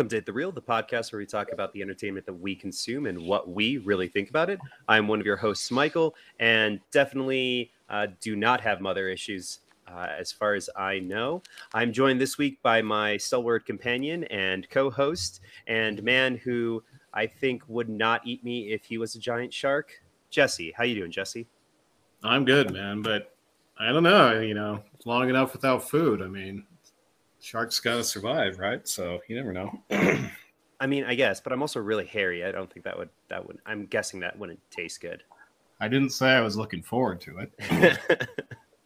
Welcome to The Real, the podcast where we talk about the entertainment that we consume and what we really think about it. I'm one of your hosts, Michael, and definitely uh, do not have mother issues uh, as far as I know. I'm joined this week by my stalwart companion and co host, and man who I think would not eat me if he was a giant shark, Jesse. How you doing, Jesse? I'm good, man, but I don't know, you know, long enough without food. I mean, sharks got to survive, right? So you never know. I mean, I guess, but I'm also really hairy. I don't think that would that would. I'm guessing that wouldn't taste good. I didn't say I was looking forward to it.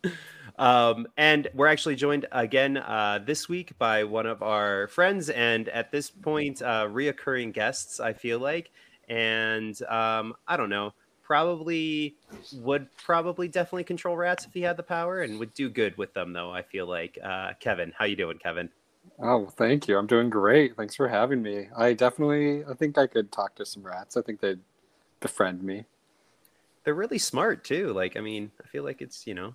um, and we're actually joined again uh, this week by one of our friends, and at this point, uh, reoccurring guests. I feel like, and um, I don't know probably would probably definitely control rats if he had the power and would do good with them though i feel like. Uh, kevin how you doing kevin? Oh thank you. I'm doing great. Thanks for having me. I definitely i think i could talk to some rats. I think they'd befriend me. They're really smart too. Like i mean i feel like it's you know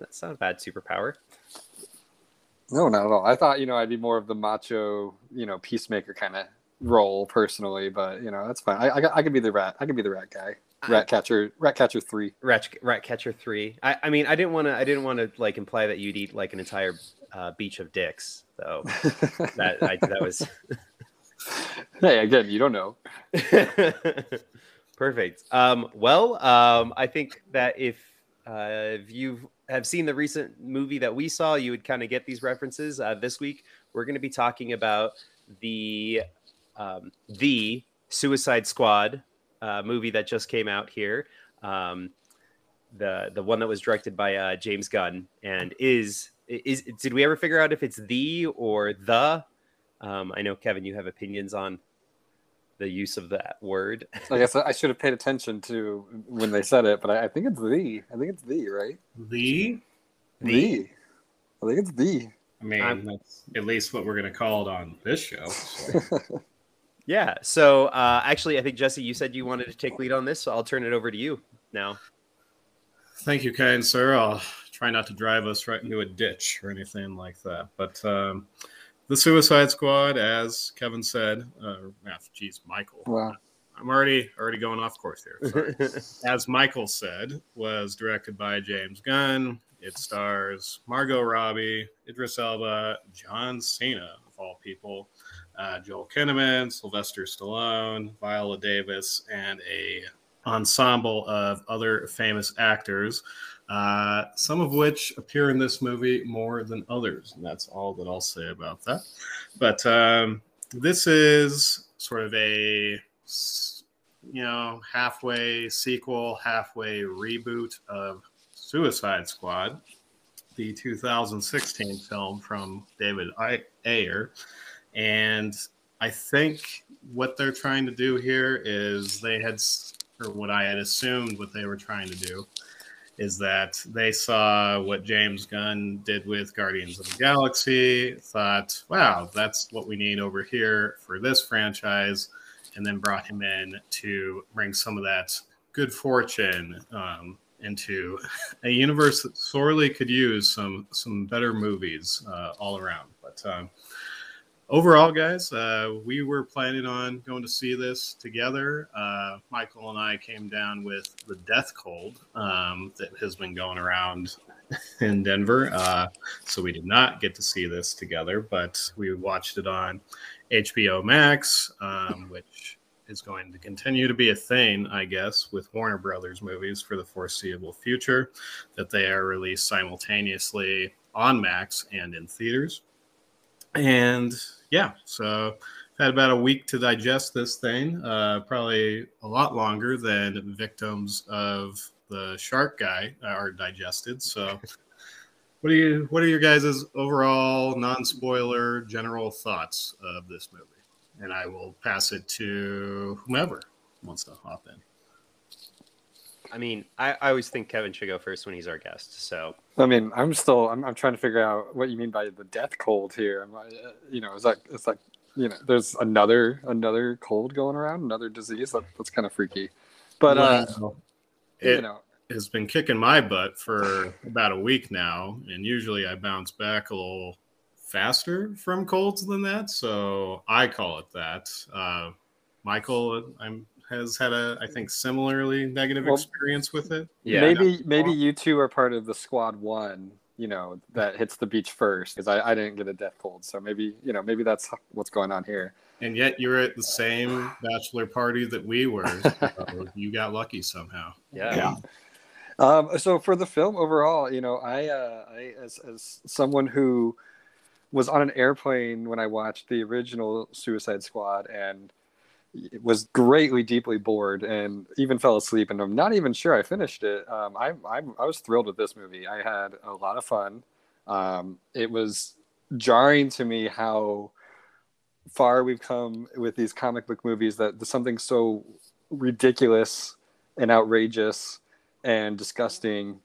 that's not a bad superpower. No not at all. I thought you know i'd be more of the macho you know peacemaker kind of role personally, but you know that's fine. I, I, I could be the rat. I could be the rat guy. Rat catcher. Rat catcher three. Rat rat catcher three. I, I mean I didn't want to I didn't want to like imply that you'd eat like an entire uh, beach of dicks. So that I, that was. hey, again, you don't know. Perfect. Um, well, um, I think that if uh, if you have seen the recent movie that we saw, you would kind of get these references. Uh, this week, we're going to be talking about the um, the Suicide Squad uh, movie that just came out here. Um, the the one that was directed by uh, James Gunn and is is did we ever figure out if it's the or the? Um, I know Kevin, you have opinions on the use of that word. I guess I should have paid attention to when they said it, but I, I think it's the. I think it's the right. The. The. the. I think it's the. I mean, um, that's at least what we're going to call it on this show. So. Yeah. So uh, actually, I think Jesse, you said you wanted to take lead on this, so I'll turn it over to you now. Thank you, kind sir. I'll try not to drive us right into a ditch or anything like that. But um, the Suicide Squad, as Kevin said, uh, geez, Michael. Wow. I'm already already going off course here. as Michael said, was directed by James Gunn. It stars Margot Robbie, Idris Elba, John Cena of all people, uh, Joel Kinnaman, Sylvester Stallone, Viola Davis, and a ensemble of other famous actors, uh, some of which appear in this movie more than others. And that's all that I'll say about that. But um, this is sort of a you know halfway sequel, halfway reboot of Suicide Squad, the 2016 film from David Ayer. And I think what they're trying to do here is they had, or what I had assumed what they were trying to do is that they saw what James Gunn did with Guardians of the Galaxy, thought, wow, that's what we need over here for this franchise, and then brought him in to bring some of that good fortune um, into a universe that sorely could use some some better movies uh, all around. But um, overall, guys, uh, we were planning on going to see this together. Uh, Michael and I came down with the death cold um, that has been going around in Denver. Uh, so we did not get to see this together, but we watched it on HBO Max, um, which is going to continue to be a thing, I guess, with Warner Brothers movies for the foreseeable future, that they are released simultaneously on Max and in theaters. And yeah, so had about a week to digest this thing. Uh, probably a lot longer than victims of the shark guy are digested. So, what are you? What are your guys' overall non-spoiler general thoughts of this movie? And I will pass it to whomever wants to hop in. I mean, I, I always think Kevin should go first when he's our guest. So, I mean, I'm still I'm, I'm trying to figure out what you mean by the death cold here. Am I, uh, you know, is that it's like you know, there's another another cold going around, another disease. That, that's kind of freaky. But uh, it you know, it's been kicking my butt for about a week now, and usually I bounce back a little faster from colds than that, so I call it that. Uh, Michael, I'm has had a I think similarly negative Well, experience with it. Yeah. maybe maybe you two are part of the squad one. You know that hits the beach first because I, I didn't get a death cold, so maybe you know maybe that's what's going on here. And yet you're at the same bachelor party that we were. So you got lucky somehow. Yeah. Yeah. Um, so for the film overall, you know, I, uh, I as, as someone who was on an airplane when I watched the original Suicide Squad and was greatly deeply bored and even fell asleep and I'm not even sure I finished it. Um, I, I, I was thrilled with this movie. I had a lot of fun. Um, it was jarring to me how far we've come with these comic book movies that something so ridiculous and outrageous and disgusting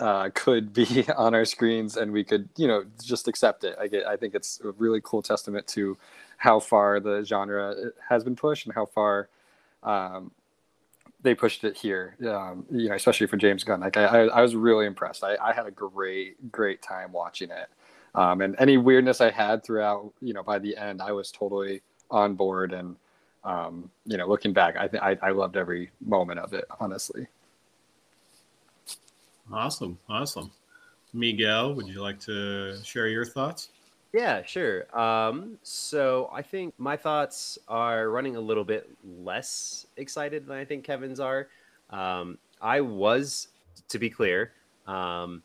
uh, could be on our screens and we could you know just accept it. I get i think it's a really cool testament to how far the genre has been pushed and how far um, they pushed it here um, you know especially for james gunn. Like i, I, I was really impressed. I, I had a great great time watching it. Um, and any weirdness i had throughout you know by the end i was totally on board and um, you know looking back i think I loved every moment of it honestly Awesome, awesome. Miguel, would you like to share your thoughts? Yeah, sure. Um, so I think my thoughts are running a little bit less excited than I think Kevin's are. Um, I was, to be clear, um,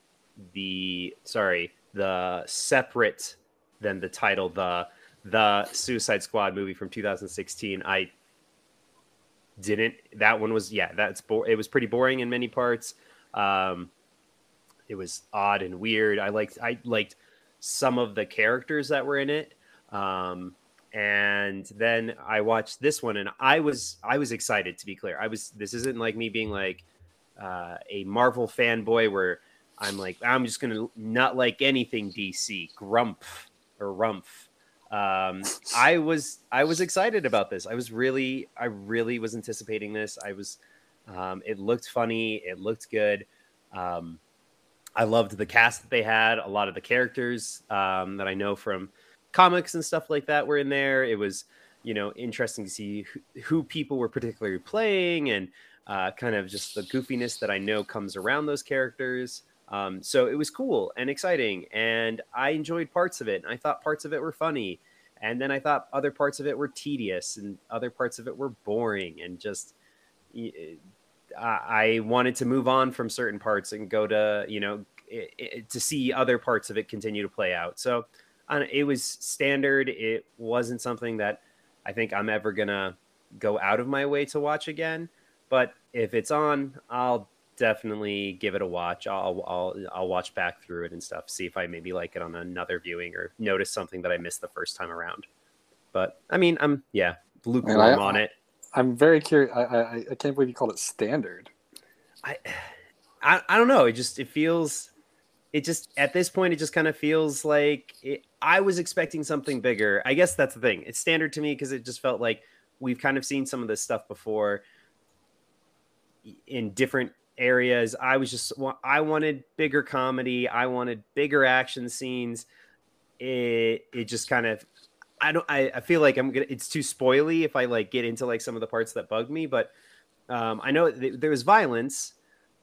the sorry, the separate than the title, the the Suicide Squad movie from 2016. I didn't. That one was yeah. That's bo- it was pretty boring in many parts. Um, it was odd and weird. I liked I liked some of the characters that were in it. Um, and then I watched this one, and I was I was excited. To be clear, I was. This isn't like me being like uh, a Marvel fanboy where I'm like I'm just gonna not like anything DC, grump or rumph. Um, I was I was excited about this. I was really I really was anticipating this. I was. Um, it looked funny. It looked good. Um, I loved the cast that they had. A lot of the characters um, that I know from comics and stuff like that were in there. It was, you know, interesting to see who, who people were particularly playing and uh, kind of just the goofiness that I know comes around those characters. Um, so it was cool and exciting, and I enjoyed parts of it. And I thought parts of it were funny, and then I thought other parts of it were tedious, and other parts of it were boring, and just I wanted to move on from certain parts and go to you know it, it, to see other parts of it continue to play out. So it was standard. It wasn't something that I think I'm ever gonna go out of my way to watch again. But if it's on, I'll definitely give it a watch. I'll I'll I'll watch back through it and stuff. See if I maybe like it on another viewing or notice something that I missed the first time around. But I mean, I'm yeah lukewarm I- on it. I'm very curious. I, I I can't believe you called it standard. I, I I don't know. It just it feels it just at this point it just kind of feels like it, I was expecting something bigger. I guess that's the thing. It's standard to me because it just felt like we've kind of seen some of this stuff before in different areas. I was just I wanted bigger comedy. I wanted bigger action scenes. It it just kind of I don't I, I feel like I'm gonna it's too spoily if I like get into like some of the parts that bug me, but um, I know th- there was violence,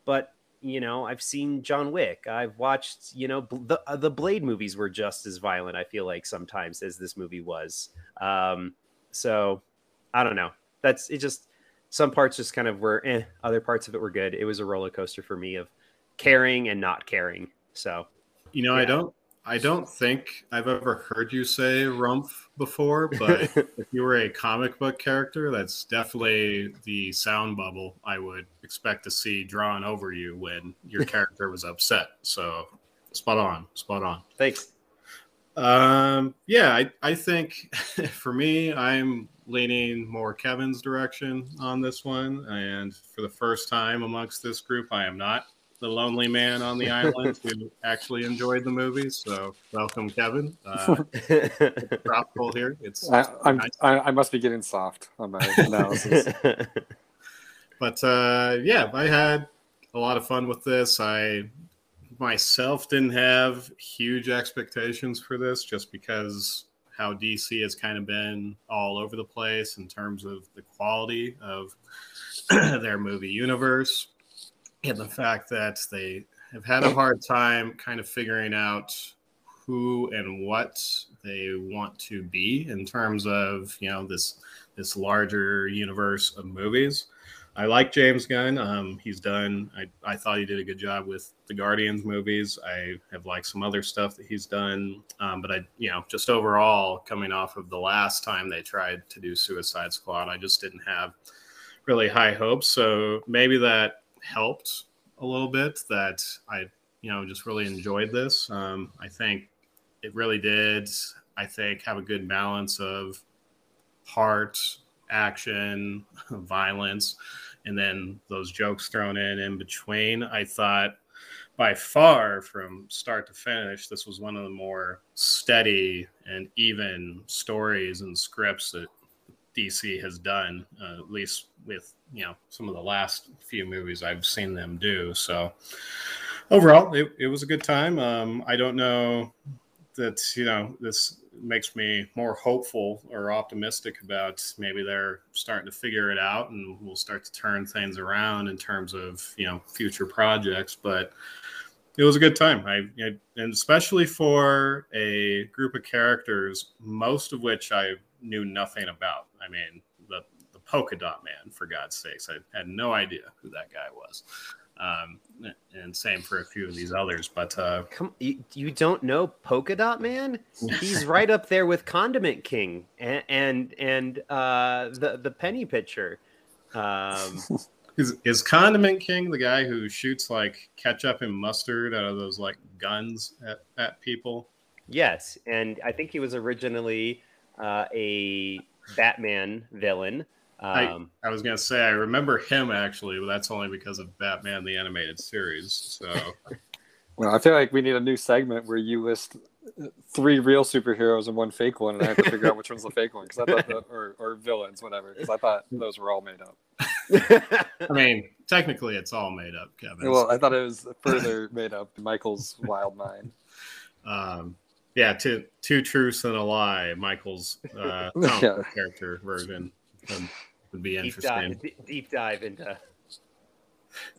but you know I've seen John Wick. I've watched you know bl- the uh, the Blade movies were just as violent. I feel like sometimes as this movie was. Um, so I don't know. That's it. Just some parts just kind of were. Eh, other parts of it were good. It was a roller coaster for me of caring and not caring. So You know, I don't I don't think I've ever heard you say rumph before, but if you were a comic book character, that's definitely the sound bubble I would expect to see drawn over you when your character was upset. So spot on, spot on. thanks. Um, yeah, I, I think for me, I'm leaning more Kevin's direction on this one. And for the first time amongst this group, I am not the lonely man on the island who actually enjoyed the movie. So welcome, Kevin. Uh, tropical here. It's, I, I'm I, I must be getting soft on my analysis. but uh, yeah, I had a lot of fun with this. I myself didn't have huge expectations for this just because how DC has kind of been all over the place in terms of the quality of their movie universe and the fact that they have had a hard time kind of figuring out who and what they want to be in terms of you know this this larger universe of movies. I like James Gunn. Um, he's done. I, I thought he did a good job with the Guardians movies. I have liked some other stuff that he's done, um, but I, you know, just overall coming off of the last time they tried to do Suicide Squad, I just didn't have really high hopes. So maybe that helped a little bit. That I, you know, just really enjoyed this. Um, I think it really did. I think have a good balance of heart, action, violence, and then those jokes thrown in in between. I thought by far from start to finish, this was one of the more steady and even stories and scripts that DC has done, uh, at least with you know some of the last few movies I've seen them do. So overall, it, it was a good time. Um, I don't know that you know this makes me more hopeful or optimistic about maybe they're starting to figure it out and we'll start to turn things around in terms of you know future projects but it was a good time I, I and especially for a group of characters most of which i knew nothing about i mean the the polka dot man for god's sakes i had no idea who that guy was um, and same for a few of these others. But uh, come, you, you don't know Polka Dot Man? He's right up there with Condiment King and and, and uh, the the Penny Pitcher. Um, is is Condiment King the guy who shoots like ketchup and mustard out of those like guns at, at people? Yes, and I think he was originally uh, a Batman villain. Um, I, I, was gonna say I remember him actually, but that's only because of Batman the animated series. So, well, I feel like we need a new segment where you list three real superheroes and one fake one, and I have to figure out which one's the fake one because I thought, the, or or villains, whatever, because I thought those were all made up. I mean, technically, it's all made up, Kevin. Well, I thought it was further made up. Michael's wild mind. Um, yeah, two two truths and a lie. Michael's uh, yeah. character version. Um, would be interesting. Deep dive, deep dive into.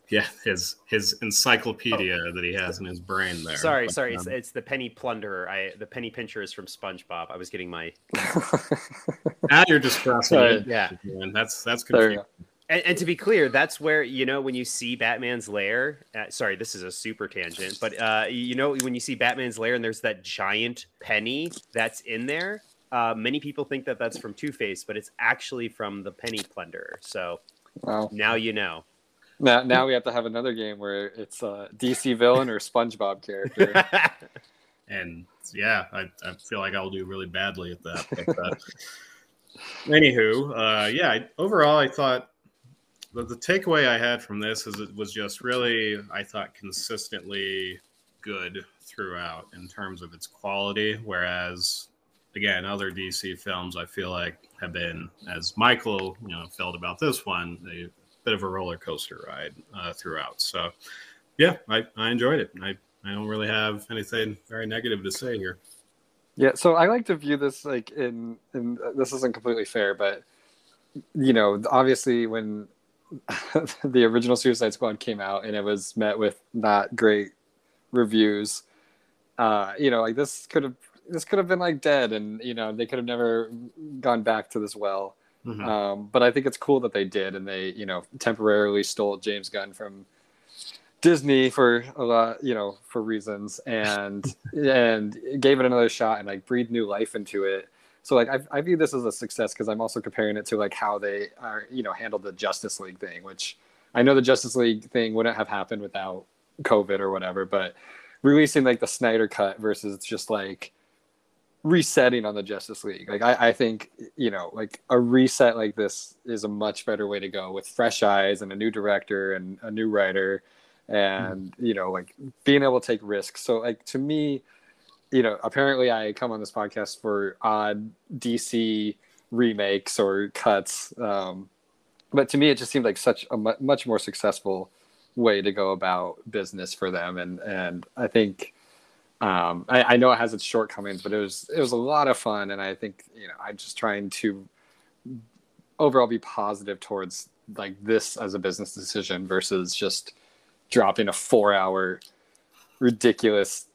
Yeah, his his encyclopedia oh. that he has in his brain there. Sorry, but, sorry, um, it's, it's the penny plunderer. I the penny pincher is from SpongeBob. I was getting my. now you're just crossing it. Yeah, man. that's that's confusing. And, and, to be clear, that's where you know when you see Batman's lair. Uh, sorry, this is a super tangent, but uh, you know when you see Batman's lair and there's that giant penny that's in there. Uh, many people think that that's from Two Face, but it's actually from the Penny Plunderer. So wow. now you know. Now, now we have to have another game where it's a DC villain or SpongeBob character. and yeah, I, I, feel like I'll do really badly at that. But, uh, anywho, uh, yeah, I, overall, I thought the, the takeaway I had from this is it was just really, I thought, consistently good throughout in terms of its quality. Whereas again, other DC films I feel like have been, as Michael, you know, felt about this one, a bit of a roller coaster ride uh, throughout. So, yeah, I, I enjoyed it. I, I don't really have anything very negative to say here. Yeah, so I like to view this like in, in this isn't completely fair, but you know, obviously when the original Suicide Squad came out and it was met with not great reviews, uh, you know, like this could have this could have been like dead, and you know they could have never gone back to this well. Mm-hmm. Um, but I think it's cool that they did, and they you know temporarily stole James Gunn from Disney for a lot, you know, for reasons, and and gave it another shot and like breathed new life into it. So like I, I view this as a success because I'm also comparing it to like how they are, you know, handled the Justice League thing, which I know the Justice League thing wouldn't have happened without COVID or whatever, but releasing like the Snyder cut versus just like resetting on the Justice League. Like I, I think you know, like a reset like this is a much better way to go with fresh eyes and a new director and a new writer, and mm. you know, like being able to take risks. So like to me, you know, apparently I come on this podcast for odd DC remakes or cuts, um, but to me it just seemed like such a much more successful way to go about business for them, and and I think. Um, I, I know it has its shortcomings, but it was it was a lot of fun, and I think you know I'm just trying to overall be positive towards like this as a business decision versus just dropping a four hour ridiculous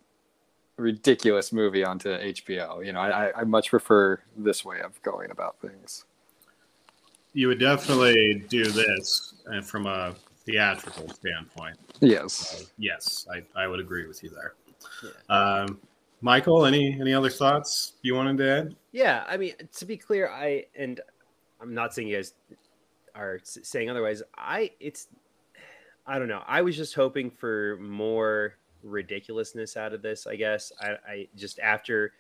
ridiculous movie onto HBO. You know, I, I much prefer this way of going about things. You would definitely do this uh, from a theatrical standpoint. Yes. Uh, yes, I, I would agree with you there. Yeah. Um, Michael, any any other thoughts you wanted to add? Yeah, I mean, to be clear, I and I'm not saying you guys are saying otherwise. I it's I don't know. I was just hoping for more ridiculousness out of this. I guess I, I just after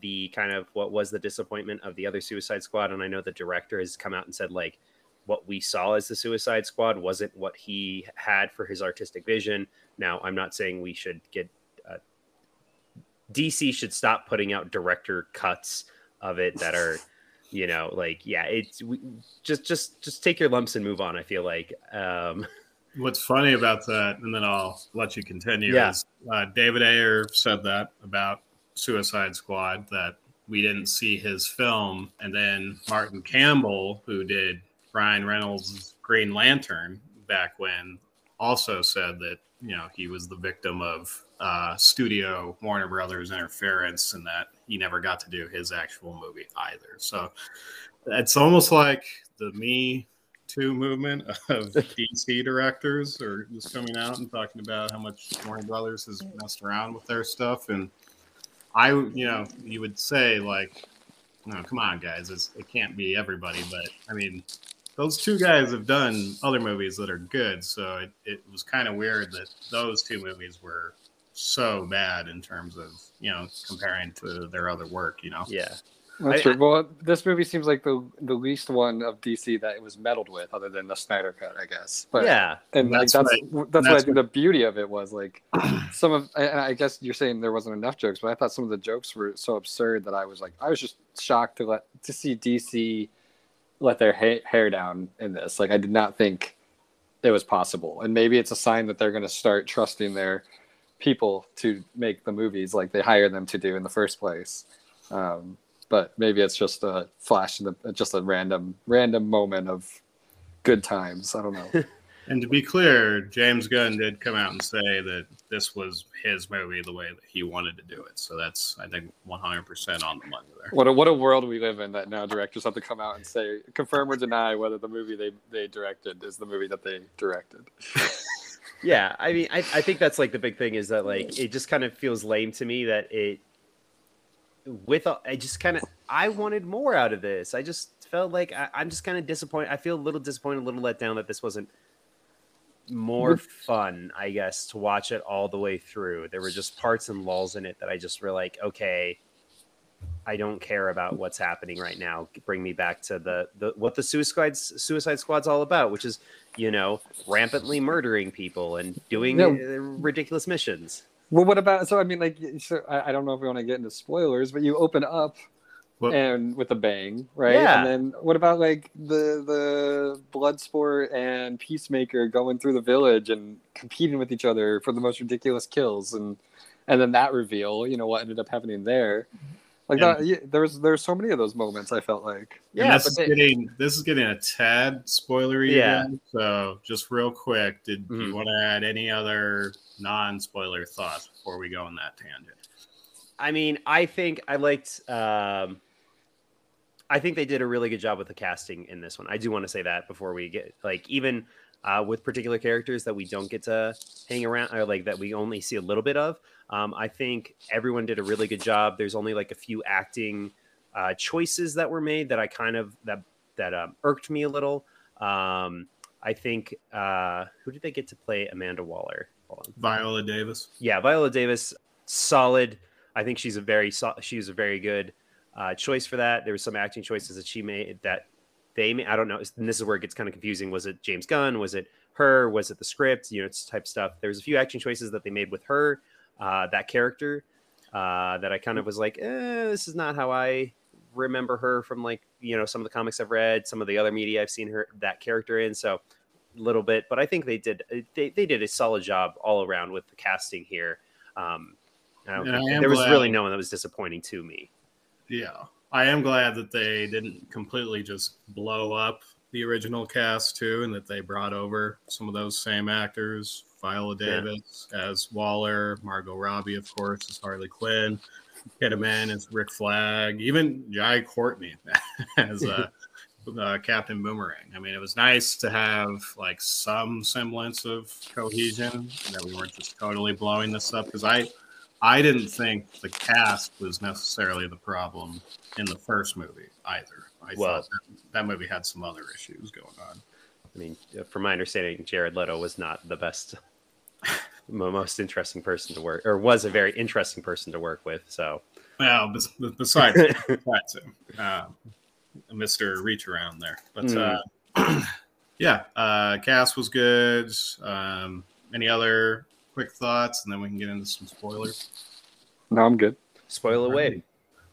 the kind of what was the disappointment of the other Suicide Squad, and I know the director has come out and said like what we saw as the Suicide Squad wasn't what he had for his artistic vision. Now, I'm not saying we should get uh, DC should stop putting out director cuts of it that are you know like yeah it's we, just just just take your lumps and move on i feel like um what's funny about that and then i'll let you continue yeah. is uh, david ayer said that about suicide squad that we didn't see his film and then martin campbell who did ryan reynolds green lantern back when also said that you know he was the victim of uh, studio Warner Brothers interference, and that he never got to do his actual movie either. So it's almost like the Me Too movement of DC directors are just coming out and talking about how much Warner Brothers has messed around with their stuff, and I, you know, you would say like, no, come on, guys, it's, it can't be everybody, but I mean, those two guys have done other movies that are good. So it, it was kind of weird that those two movies were so bad in terms of, you know, comparing to their other work, you know? Yeah. That's I, true. Well, this movie seems like the the least one of DC that it was meddled with, other than the Snyder Cut, I guess. But yeah, and that's like, that's what, that's, what I think the beauty of it was. Like some of, and I guess you're saying there wasn't enough jokes, but I thought some of the jokes were so absurd that I was like, I was just shocked to let to see DC let their ha- hair down in this. Like I did not think it was possible, and maybe it's a sign that they're going to start trusting their people to make the movies like they hire them to do in the first place. Um, but maybe it's just a flash, in the, just a random random moment of good times. I don't know. And to be clear, James Gunn did come out and say that this was his movie the way that he wanted to do it. So that's, I think, 100% on the money there. What a, what a world we live in that now directors have to come out and say, confirm or deny whether the movie they, they directed is the movie that they directed. yeah. I mean, I, I think that's like the big thing is that, like, it just kind of feels lame to me that it, with, I just kind of, I wanted more out of this. I just felt like I, I'm just kind of disappointed. I feel a little disappointed, a little let down that this wasn't more fun, I guess, to watch it all the way through. There were just parts and lulls in it that I just were like, okay, I don't care about what's happening right now. Bring me back to the, the what the Suicide Suicide Squad's all about, which is you know rampantly murdering people and doing no. Ridiculous missions. Well, what about so? I mean, like, so I, I don't know if we want to get into spoilers, but you open up and with a bang, right? Yeah. And then what about like the the Bloodsport and Peacemaker going through the village and competing with each other for the most ridiculous kills, and and then that reveal, you know, what ended up happening there. Like and, that, yeah, there's there's so many of those moments. I felt like yeah, this is they, getting this is getting a tad spoilery. Yeah. Again, so just real quick, did mm-hmm. you want to add any other non-spoiler thoughts before we go on that tangent? I mean, I think I liked. Um, I think they did a really good job with the casting in this one. I do want to say that before we get like even uh, with particular characters that we don't get to hang around or like that we only see a little bit of. Um, I think everyone did a really good job. There's only like a few acting uh, choices that were made that I kind of that that um, irked me a little. Um, I think uh, who did they get to play Amanda Waller? Viola Davis. Yeah, Viola Davis, solid. I think she's a very she's a very good uh, choice for that. There was some acting choices that she made that they made. I don't know. And this is where it gets kind of confusing. Was it James Gunn? Was it her? Was it the script? You know, it's type stuff. There was a few acting choices that they made with her, uh, that character, uh, that I kind of was like, eh, this is not how I remember her from like you know some of the comics I've read, some of the other media I've seen her that character in. So a little bit, but I think they did they, they did a solid job all around with the casting here. Um, I don't think- I there was glad- really no one that was disappointing to me. Yeah, I am glad that they didn't completely just blow up the original cast too, and that they brought over some of those same actors, Viola Yeah. Davis as Waller, Margot Robbie, of course, as Harley Quinn, Kinnaman as Rick Flag, even Jai Courtney as uh, uh, Captain Boomerang. I mean, it was nice to have like some semblance of cohesion, that we weren't just totally blowing this up because I. I didn't think the cast was necessarily the problem in the first movie either. I Well- thought that, that movie had some other issues going on. I mean, uh, from my understanding, Jared Leto was not the best, most interesting person to work, or was a very interesting person to work with. So, Well, bes- bes- besides, besides him, uh, Mr. Reach Around there. But Mm. uh, yeah, uh, cast was good. Um, any other quick thoughts, and then we can get into some spoilers. No, I'm good. spoil away.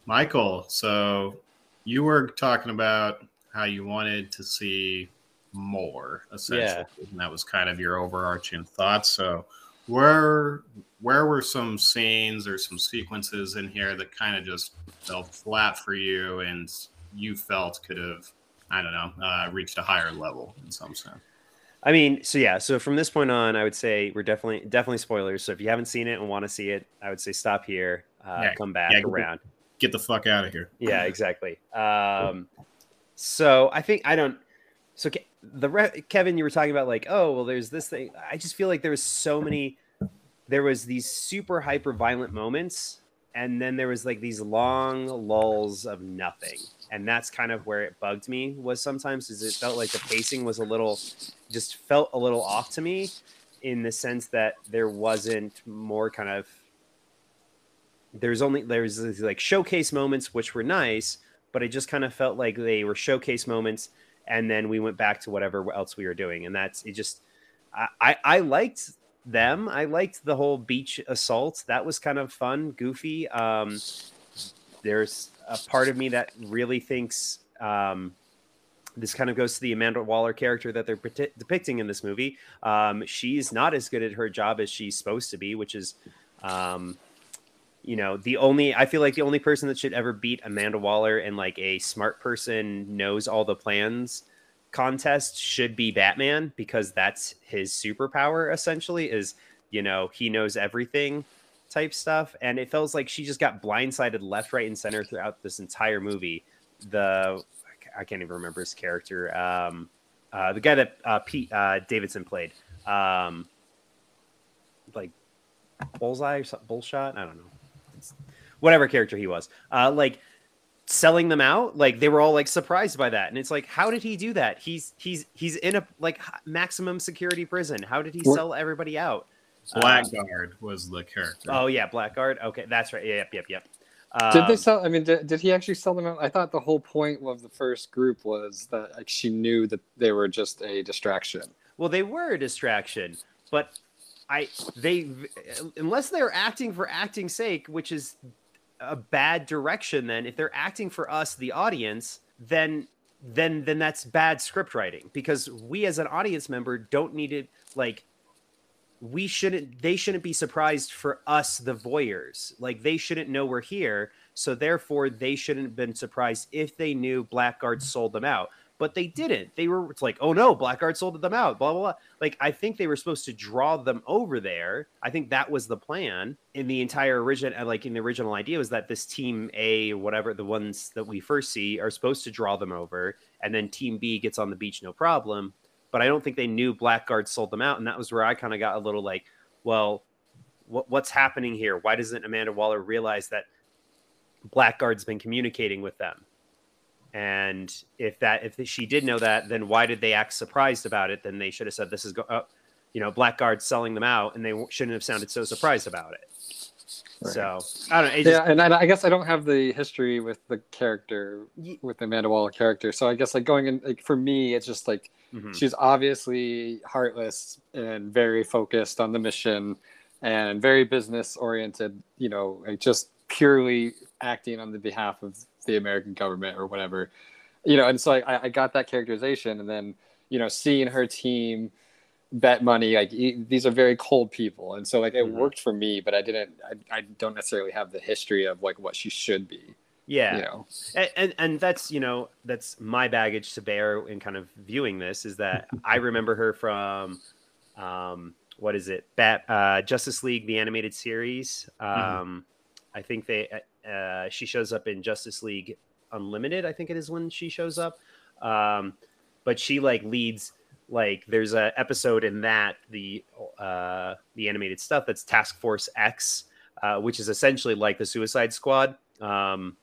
Michael, so you were talking about how you wanted to see more, essentially, Yeah. and that was kind of your overarching thoughts. So, where where were some scenes or some sequences in here that kind of just fell flat for you, and you felt could have, I don't know, uh, reached a higher level in some sense? I mean, so yeah, so from this point on, I would say we're definitely definitely spoilers. So if you haven't seen it and want to see it, I would say stop here, uh, Yeah, come back yeah, around. Get the fuck out of here. Yeah, exactly. Um, so I think I don't. So the re- Kevin, you were talking about like, oh well, there's this thing. I just feel like there was so many. There was these super hyper violent moments, and then there was like these long lulls of nothing, and that's kind of where it bugged me. Was sometimes is it felt like the pacing was a little, just felt a little off to me, in the sense that there wasn't more kind of there's only there's like showcase moments which were nice but it just kind of felt like they were showcase moments and then we went back to whatever else we were doing and that's it just i i, I liked them. I liked the whole beach assault. That was kind of fun goofy. Um there's a part of me that really thinks um this kind of goes to the Amanda Waller character that they're depicting in this movie. Um, she's not as good at her job as she's supposed to be, which is, um, you know the only i feel like the only person that should ever beat amanda waller in like a smart person knows all the plans contest should be batman because that's his superpower essentially is you know he knows everything type stuff. And it feels like she just got blindsided left right and center throughout this entire movie. The i can't even remember his character um uh the guy that uh pete uh davidson played um like bullseye or bullshot? I don't know whatever character he was uh like selling them out like they were all like surprised by that and it's like how did he do that he's he's he's in a like maximum security prison how did he What- sell everybody out Blackguard was the character. oh yeah blackguard okay that's right yep yep yep Did they Um, sell? I mean, did, did he actually sell them out? I thought the whole point of the first group was that like she knew that they were just a distraction. Well, they were a distraction, but I they unless they're acting for acting's sake, which is a bad direction. Then if they're acting for us, the audience, then then then that's bad script writing because we as an audience member don't need it like we shouldn't they shouldn't be surprised for us the voyeurs like they shouldn't know we're here so therefore they shouldn't have been surprised if they knew blackguard sold them out but they didn't they were it's like oh no blackguard sold them out blah blah blah like i think they were supposed to draw them over there i think that was the plan in the entire original uh, like in the original idea was that this team a whatever the ones that we first see are supposed to draw them over and then team b gets on the beach no problem but I don't think they knew Blackguard sold them out, and that was where I kind of got a little like, well, what, what's happening here? Why doesn't Amanda Waller realize that Blackguard's been communicating with them? And if that if she did know that, then why did they act surprised about it? Then they should have said this is go, uh, you know, Blackguard selling them out, and they shouldn't have sounded so surprised about it. Right. So I don't know. Just, yeah, and I, I guess I don't have the history with the character with the Amanda Waller character, so I guess like going in like for me, it's just like Mhm. she's obviously heartless and very focused on the mission and very business oriented. You know, like just purely acting on the behalf of the American government or whatever. You know, and so I, I got that characterization, and then you know, seeing her team bet money like these are very cold people and so like it mm-hmm. worked for me but i didn't I, I don't necessarily have the history of like what she should be yeah you know and, and, and that's you know that's my baggage to bear in kind of viewing this is that i remember her from um what is it bat uh justice league the animated series mm-hmm. um mm-hmm. i think they uh she shows up in justice league unlimited i think it is when she shows up um but she like leads like there's a episode in that the uh, the animated stuff that's Task Force X, uh, which is essentially like the Suicide Squad. Um,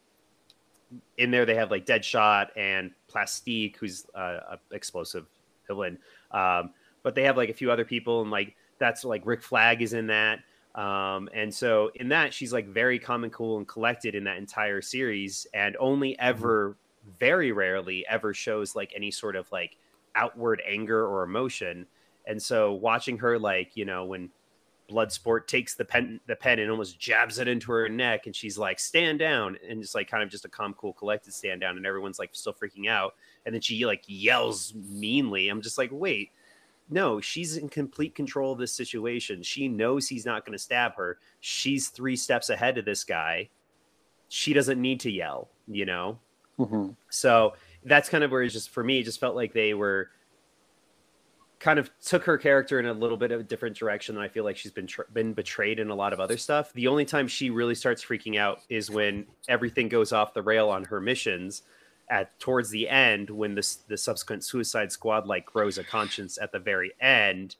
in there, they have like Deadshot and Plastique, who's uh, a explosive villain. Um, but they have like a few other people, and like that's like Rick Flag is in that. Um, and so in that, she's like very calm and cool and collected in that entire series, and only mm-hmm. ever, very rarely, ever shows like any sort of like outward anger or emotion. And so watching her like, you know, when Bloodsport takes the pen the pen and almost jabs it into her neck and she's like, stand down. And it's like kind of just a calm, cool, collected stand down, and everyone's like still freaking out. And then she like yells meanly. I'm just like, wait, no, she's in complete control of this situation. She knows he's not going to stab her. She's three steps ahead of this guy. She doesn't need to yell, you know? Mm-hmm. So that's kind of where it's just for me, it just felt like they were kind of took her character in a little bit of a different direction than I feel like she's been tr- been betrayed in a lot of other stuff. The only time she really starts freaking out is when everything goes off the rail on her missions at towards the end when this the subsequent Suicide Squad like grows a conscience at the very end,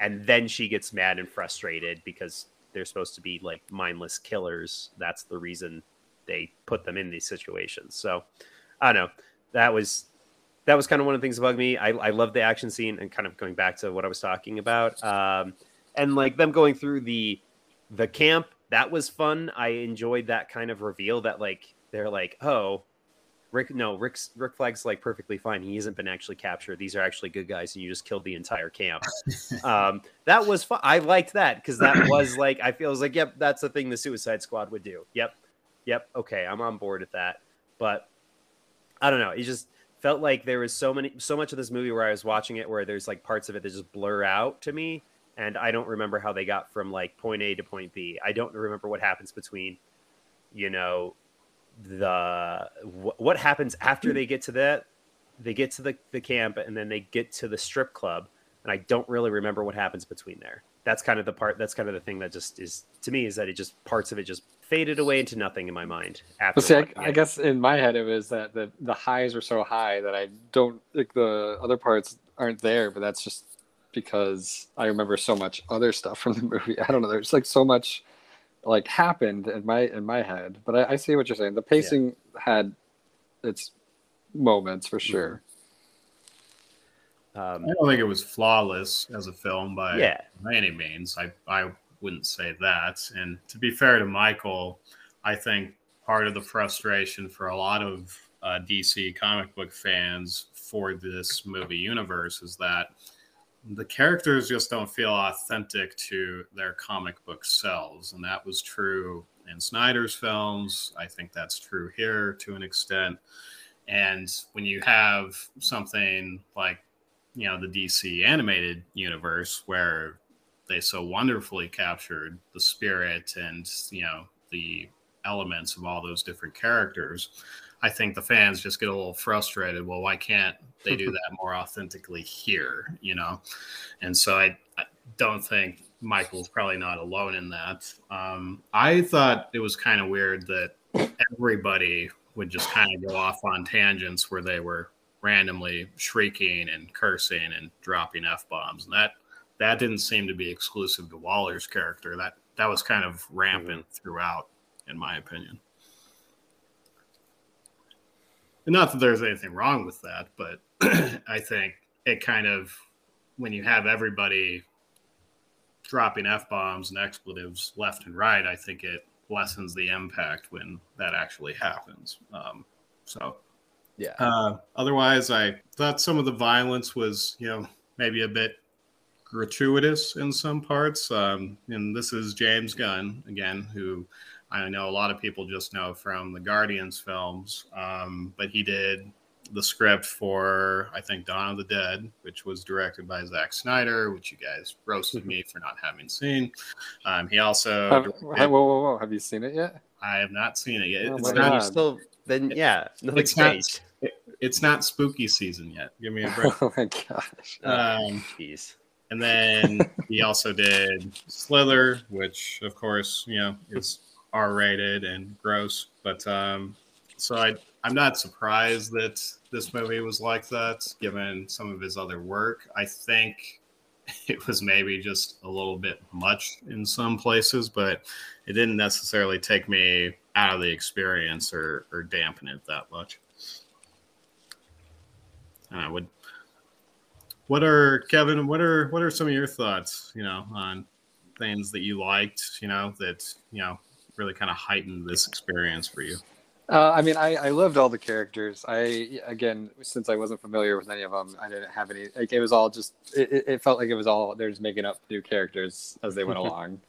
and then she gets mad and frustrated because they're supposed to be like mindless killers. That's the reason they put them in these situations. So I don't know that was that was kind of one of the things that bugged me. I, I love the action scene and kind of going back to what I was talking about. Um, and like them going through the the camp, that was fun. I enjoyed that kind of reveal that like they're like, oh, Rick, no, Rick's Rick Flag's like perfectly fine. He hasn't been actually captured. These are actually good guys, and you just killed the entire camp. um, that was fun. I liked that because that was like I feel was like, yep, that's the thing the Suicide Squad would do. Yep, yep, okay, I'm on board with that. But I don't know. It just felt like there was so many, so much of this movie where I was watching it where there's like parts of it that just blur out to me, and I don't remember how they got from like point A to point B. I don't remember what happens between, you know, the wh- what happens after they get to that. They get to the, the camp and then they get to the strip club, and I don't really remember what happens between there. That's kind of the part. That's kind of the thing that just is to me is that it just parts of it just faded away into nothing in my mind. After see, I, I, guess in my head it was that the the highs were so high that I don't like the other parts aren't there, but that's just because I remember so much other stuff from the movie. I don't know. There's like so much like happened in my in my head, but I, I see what you're saying. The pacing yeah. had its moments for mm-hmm. sure. Um, I don't think it was flawless as a film by, yeah. by any means. I I wouldn't say that. And to be fair to Michael, I think part of the frustration for a lot of uh, DC comic book fans for this movie universe is that the characters just don't feel authentic to their comic book selves. And that was true in Snyder's films. I think that's true here to an extent. And when you have something like, you know, the DC animated universe where they so wonderfully captured the spirit and you know the elements of all those different characters i think the fans just get a little frustrated well why can't they do that more authentically here you know and so i, I don't think michael's probably not alone in that um, i thought it was kind of weird that everybody would just kind of go off on tangents where they were randomly shrieking and cursing and dropping f-bombs and that that didn't seem to be exclusive to Waller's character. That that was kind of rampant throughout, in my opinion. And not that there's anything wrong with that, but I think it kind of when you have everybody dropping f bombs and expletives left and right, I think it lessens the impact when that actually happens. Um, so, yeah. Uh, otherwise, I thought some of the violence was, you know, maybe a bit gratuitous in some parts. Um, and this is James Gunn again, who I know a lot of people just know from the Guardians films, um, but he did the script for I think Dawn of the Dead, which was directed by Zack Snyder, which you guys roasted me for not having seen. Um, he also Have, directed- whoa, whoa, whoa! Have you seen it yet? I have not seen it yet. Oh it's not Still, then yeah, nothing's It's not- changed. it's not spooky season yet. Give me a break. Oh my gosh! um, Jeez. and then he also did Slither, which of course you know is R rated and gross. But um, so I I'm not surprised that this movie was like that, given some of his other work. I think it was maybe just a little bit much in some places, but it didn't necessarily take me out of the experience or, or dampen it that much. And I would. What are Kevin? What are what are some of your thoughts? You know, on things that you liked. You know, that you know really kind of heightened this experience for you. Uh, I mean, I, I loved all the characters. I again, since I wasn't familiar with any of them, I didn't have any. Like it was all just. It, it- felt like it was all they're just making up new characters as they went along.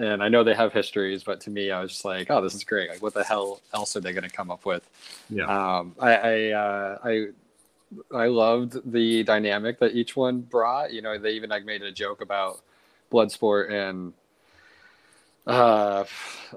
And I know they have histories, but to me, I was just like, oh, this is great. Like, what the hell else are they going to come up with? Yeah. Um, I I, uh, I I loved the dynamic that each one brought. You know, they even like made a joke about Bloodsport and uh,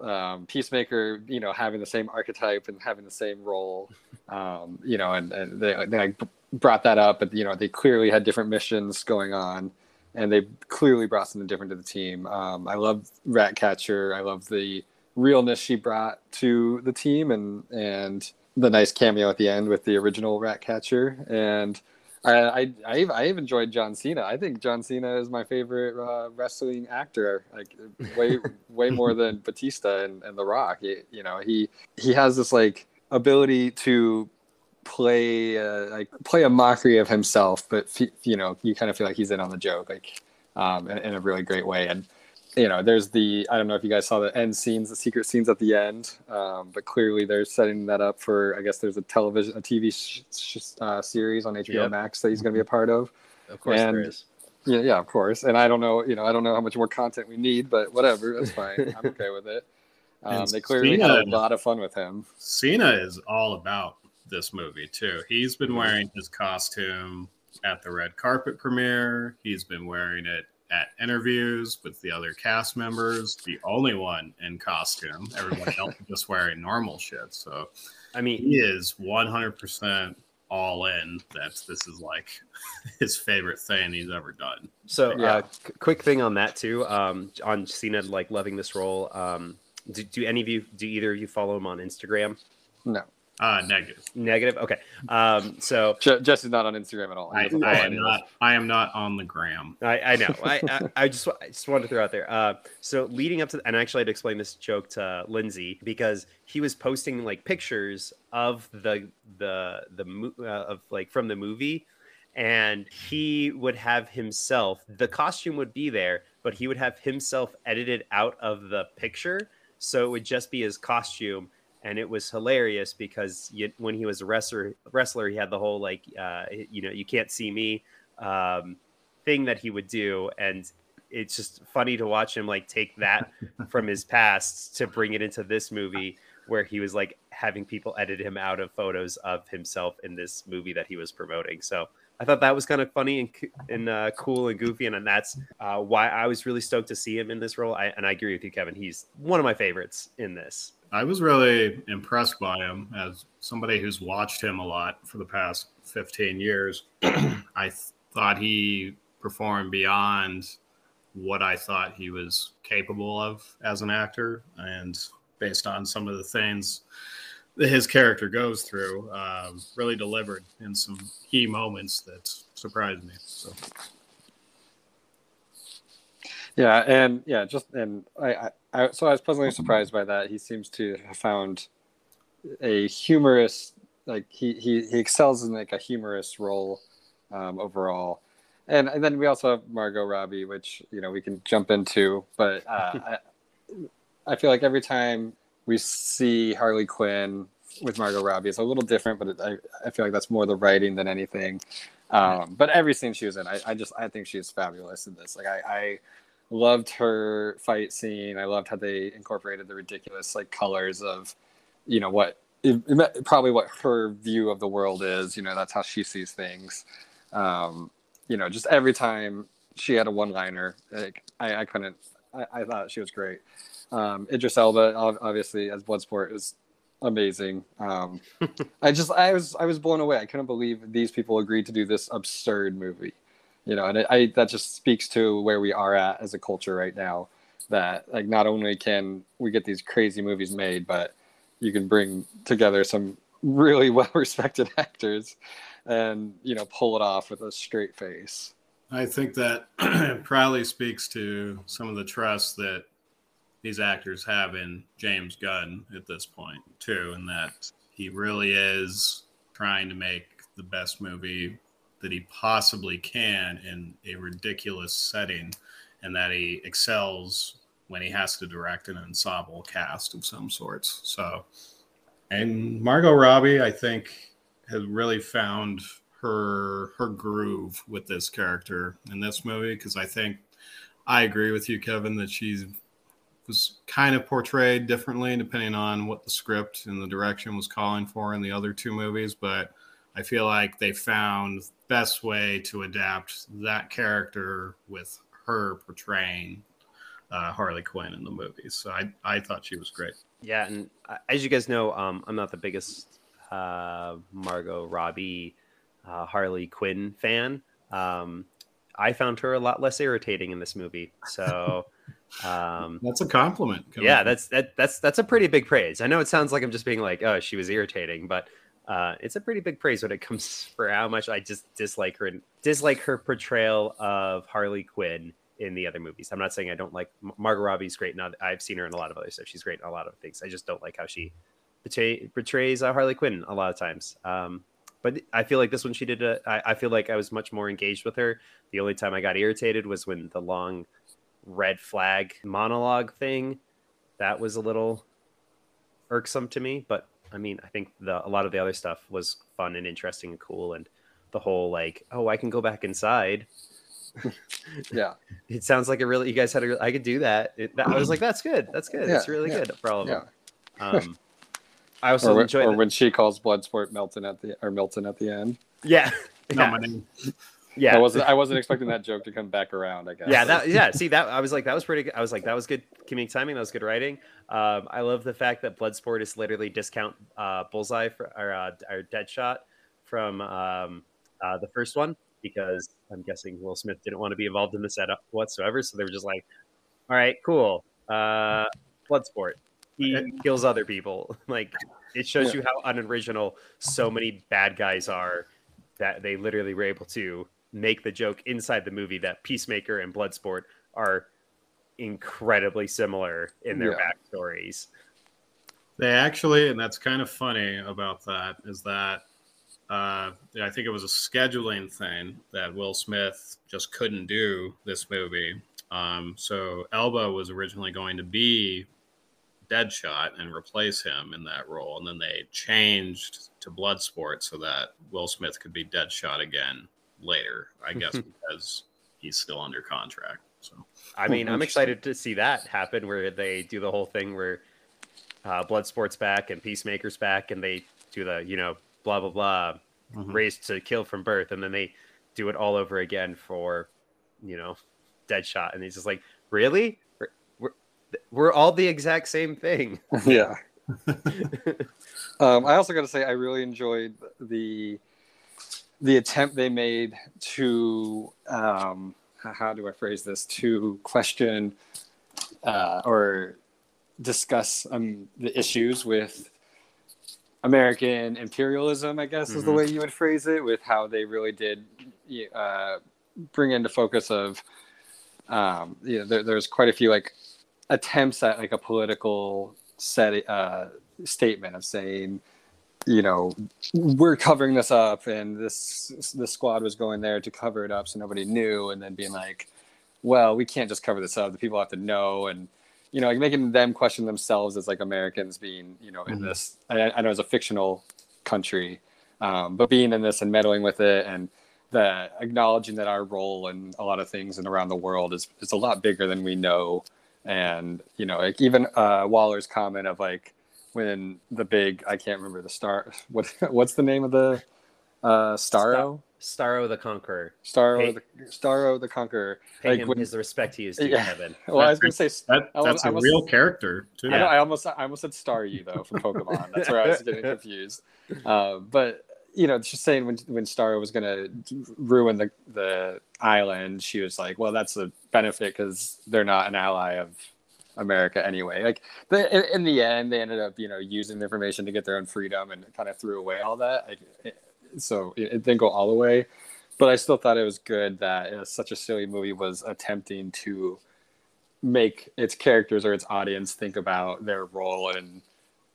um, Peacemaker. You know, having the same archetype and having the same role. Um, you know, and, and they they like brought that up, but you know, they clearly had different missions going on. And they clearly brought something different to the team. Um, I love Ratcatcher. I love the realness she brought to the team, and and the nice cameo at the end with the original Ratcatcher. And I, I, I, I've enjoyed John Cena. I think John Cena is my favorite uh, wrestling actor, like way, way more than Batista and, and The Rock. He, you know, he, he has this like ability to play, uh, like play a mockery of himself, but you know, you kind of feel like he's in on the joke, like, um, in, in a really great way. And, you know, there's the I don't know if you guys saw the end scenes, the secret scenes at the end, um, but clearly they're setting that up for. I guess there's a television, a TV sh- sh- uh, series on HBO Yep. Max that he's going to be a part of. Of course there And- is. Yeah, yeah, of course. And I don't know, you know, I don't know how much more content we need, but whatever, that's fine. I'm okay with it. Um, they clearly had a lot of fun with him. Cena is all about this movie too. He's been wearing his costume at the red carpet premiere. He's been wearing it at interviews with the other cast members. The only one in costume. Everyone else just wearing normal shit. So I mean, he is 100% all in that this is like his favorite thing he's ever done. So, Yeah. uh, qu- quick thing on that too. Um, on Cena like loving this role. Um, do, do any of you, do either of you follow him on Instagram? No, Uh, negative. Negative. Okay. Um, so Je- Jesse's not on Instagram at all. I, I am not. I am not on the gram. I, I know. I, I, I just I just wanted to throw out there. Uh, so leading up to, and actually I had to explain this joke to Lindsay because he was posting like pictures of the the the mo- uh, of like from the movie, and he would have himself. The costume would be there, but he would have himself edited out of the picture, so it would just be his costume. And it was hilarious because you, when he was a wrestler, wrestler, he had the whole like, uh, you know, you can't see me um, thing that he would do. And it's just funny to watch him like take that from his past to bring it into this movie where he was like having people edit him out of photos of himself in this movie that he was promoting. So i thought that was kind of funny and, and uh, cool and goofy and, and that's uh, why i was really stoked to see him in this role. I, and i agree with you kevin. He's one of my favorites in this I was really impressed by him as somebody who's watched him a lot for the past 15 years. I th- thought he performed beyond what I thought he was capable of as an actor. And based on some of the things that his character goes through, um, really delivered in some key moments that surprised me. So, Yeah, and yeah, just and I, I, I so I was pleasantly surprised by that. He seems to have found a humorous, like he he, he excels in like a humorous role um, overall. And, and then we also have Margot Robbie, which you know we can jump into, but uh, I, I feel like every time we see Harley Quinn with Margot Robbie, it's a little different, but it, I I feel like that's more the writing than anything. Um, but every scene she was in, I, I just I think she's fabulous in this. Like I, I loved her fight scene. I loved how they incorporated the ridiculous like colors of, you know, what it, it, probably what her view of the world is. You know, that's how she sees things. Um, you know, just every time she had a one-liner, like I, I couldn't. I, I, thought she was great. Um, Idris Elba, obviously, as Bloodsport, is amazing. Um, I just, I was, I was blown away. I couldn't believe these people agreed to do this absurd movie. You know, and I, I that just speaks to where we are at as a culture right now. That like not only can we get these crazy movies made, but you can bring together some really well respected actors and you know pull it off with a straight face i think that probably speaks to some of the trust that these actors have in james gunn at this point too and that he really is trying to make the best movie that he possibly can in a ridiculous setting and that he excels when he has to direct an ensemble cast of some sorts. So, and Margot Robbie, I think, has really found her her groove with this character in this movie because I think I agree with you, Kevin, that she was kind of portrayed differently depending on what the script and the direction was calling for in the other two movies, but I feel like they found best way to adapt that character with her portraying uh, Harley Quinn in the movies. So I, I thought she was great. Yeah, and uh, as you guys know, um, I'm not the biggest uh, Margot Robbie uh, Harley Quinn fan. Um, I found her a lot less irritating in this movie. So um, that's a compliment. Yeah, that's that, that's that's a pretty big praise. I know it sounds like I'm just being like, oh, she was irritating, but uh, it's a pretty big praise when it comes for how much I just dislike her dislike her portrayal of Harley Quinn in the other movies. I'm not saying I don't like Margot Robbie's great. I've seen her in a lot of other stuff. She's great in a lot of things. I just don't like how she betray, portrays uh, Harley Quinn a lot of times. Um, but I feel like this one she did. A, I, I feel like I was much more engaged with her. The only time I got irritated was when the long red flag monologue thing. That was a little irksome to me. But I mean, I think the a lot of the other stuff was fun and interesting and cool. And the whole like, oh, I can go back inside yeah. It sounds like a really, you guys had a, I could do that. It, that I was like, that's good. That's good. Yeah, it's really yeah, good for all of them. Um, I also or, enjoy or when she calls Bloodsport Milton at the, or Milton at the end. Yeah. yeah. Yeah. I wasn't, I wasn't expecting that joke to come back around, I guess. Yeah. That, yeah. See that, I was like, that was pretty good. I was like, that was good comedic timing. That was good writing. Um, I love the fact that Bloodsport is literally discount uh, Bullseye for, or, uh, or Deadshot from um, uh, the first one because I'm guessing Will Smith didn't want to be involved in the setup whatsoever. So they were just like, all right, cool. Uh, Bloodsport. He kills other people. like it shows yeah. you how unoriginal so many bad guys are that they literally were able to make the joke inside the movie that Peacemaker and Bloodsport are incredibly similar in their yeah. backstories. They actually, and that's kind of funny about that, is that uh, I think it was a scheduling thing that Will Smith just couldn't do this movie. Um, so Elba was originally going to be Deadshot and replace him in that role, and then they changed to Bloodsport so that Will Smith could be Deadshot again later. I guess because he's still under contract. So I mean, I'm excited to see that happen where they do the whole thing where uh, Bloodsport's back and Peacemaker's back, and they do the you know blah blah blah, mm-hmm. raised to kill from birth, and then they do it all over again for, you know, Deadshot, and he's just like, really? We're we're, we're all the exact same thing. yeah. um, I also got to say, I really enjoyed the the attempt they made to um, how do I phrase this to question uh, or discuss um, the issues with American imperialism, I guess, mm-hmm. is the mm-hmm. way you would phrase it, with how they really did uh, bring into focus of, um, you know, there, there's quite a few like attempts at like a political set uh, statement of saying, you know, we're covering this up, and this the squad was going there to cover it up so nobody knew, and then being like, well, we can't just cover this up; the people have to know, and you know, like making them question themselves as like Americans being, you know, in mm-hmm. this. I, I, know it's a fictional country, um, but being in this and meddling with it and the acknowledging that our role in a lot of things and around the world is is a lot bigger than we know. And you know, like even uh, Waller's comment of like, when the big I can't remember the star what what's the name of the uh Starro Starro the Conqueror. Starro Hey. the Starro the Conqueror. Pay Like him when- his respect he is due, Yeah. Kevin. Well, I was gonna say That, I that's I a almost- real character too. I, know, I almost I almost said Staryu though from Pokemon. That's where I was getting confused. Uh, but you know, just saying when when Starro was gonna ruin the the island, she was like, "Well, that's a benefit because they're not an ally of America anyway." Like the, in, in the end, they ended up you know using the information to get their own freedom and kind of threw away all that. Like, it, so it, it didn't go all the way, but I still thought it was good that uh, such a silly movie was attempting to make its characters or its audience think about their role in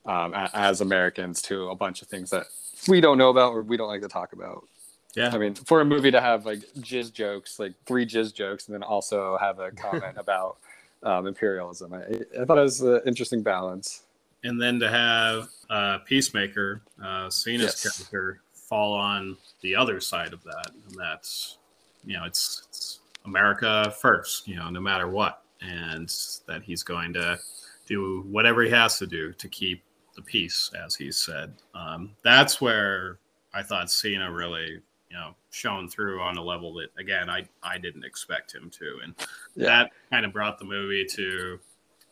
um, a- as Americans to a bunch of things that we don't know about or we don't like to talk about. Yeah. I mean, for a movie to have like jizz jokes, like three jizz jokes, and then also have a comment about um, imperialism, I, I thought it was an interesting balance. and then to have uh, Peacemaker, uh, Cena's Yes. character, fall on the other side of that, and that's you know it's, it's America first, you know, no matter what, and that he's going to do whatever he has to do to keep the peace, as he said. Um, that's where I thought Cena really, you know, shown through on a level that again I I didn't expect him to, and Yeah. that kind of brought the movie to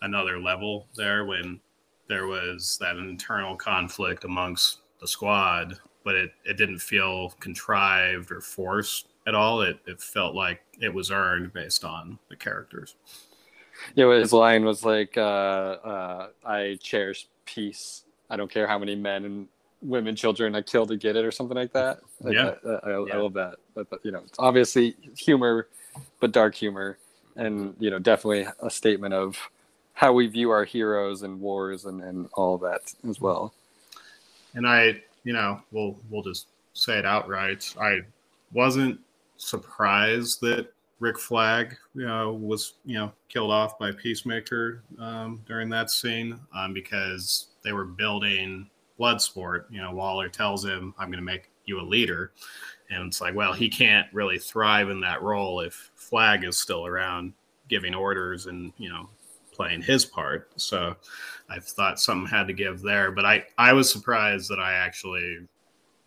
another level there when there was that internal conflict amongst the squad, but it, it didn't feel contrived or forced at all. It, it felt like it was earned based on the characters. Know, his line was like, uh, uh, "I cherish peace. I don't care how many men and women, children I kill to get it," or something like that. Like, Yeah. I, I, I love that. But, but, you know, it's obviously humor, but dark humor, and you know, definitely a statement of how we view our heroes and wars and, and all that as well. And I, you know, we'll we'll just say it outright. I wasn't surprised that Rick Flag, you know, was you know killed off by Peacemaker um, during that scene um, because they were building Bloodsport. You know, Waller tells him, "I'm going to make you a leader," and it's like, well, he can't really thrive in that role if Flag is still around giving orders and you know playing his part. So I thought something had to give there, but I I was surprised that I actually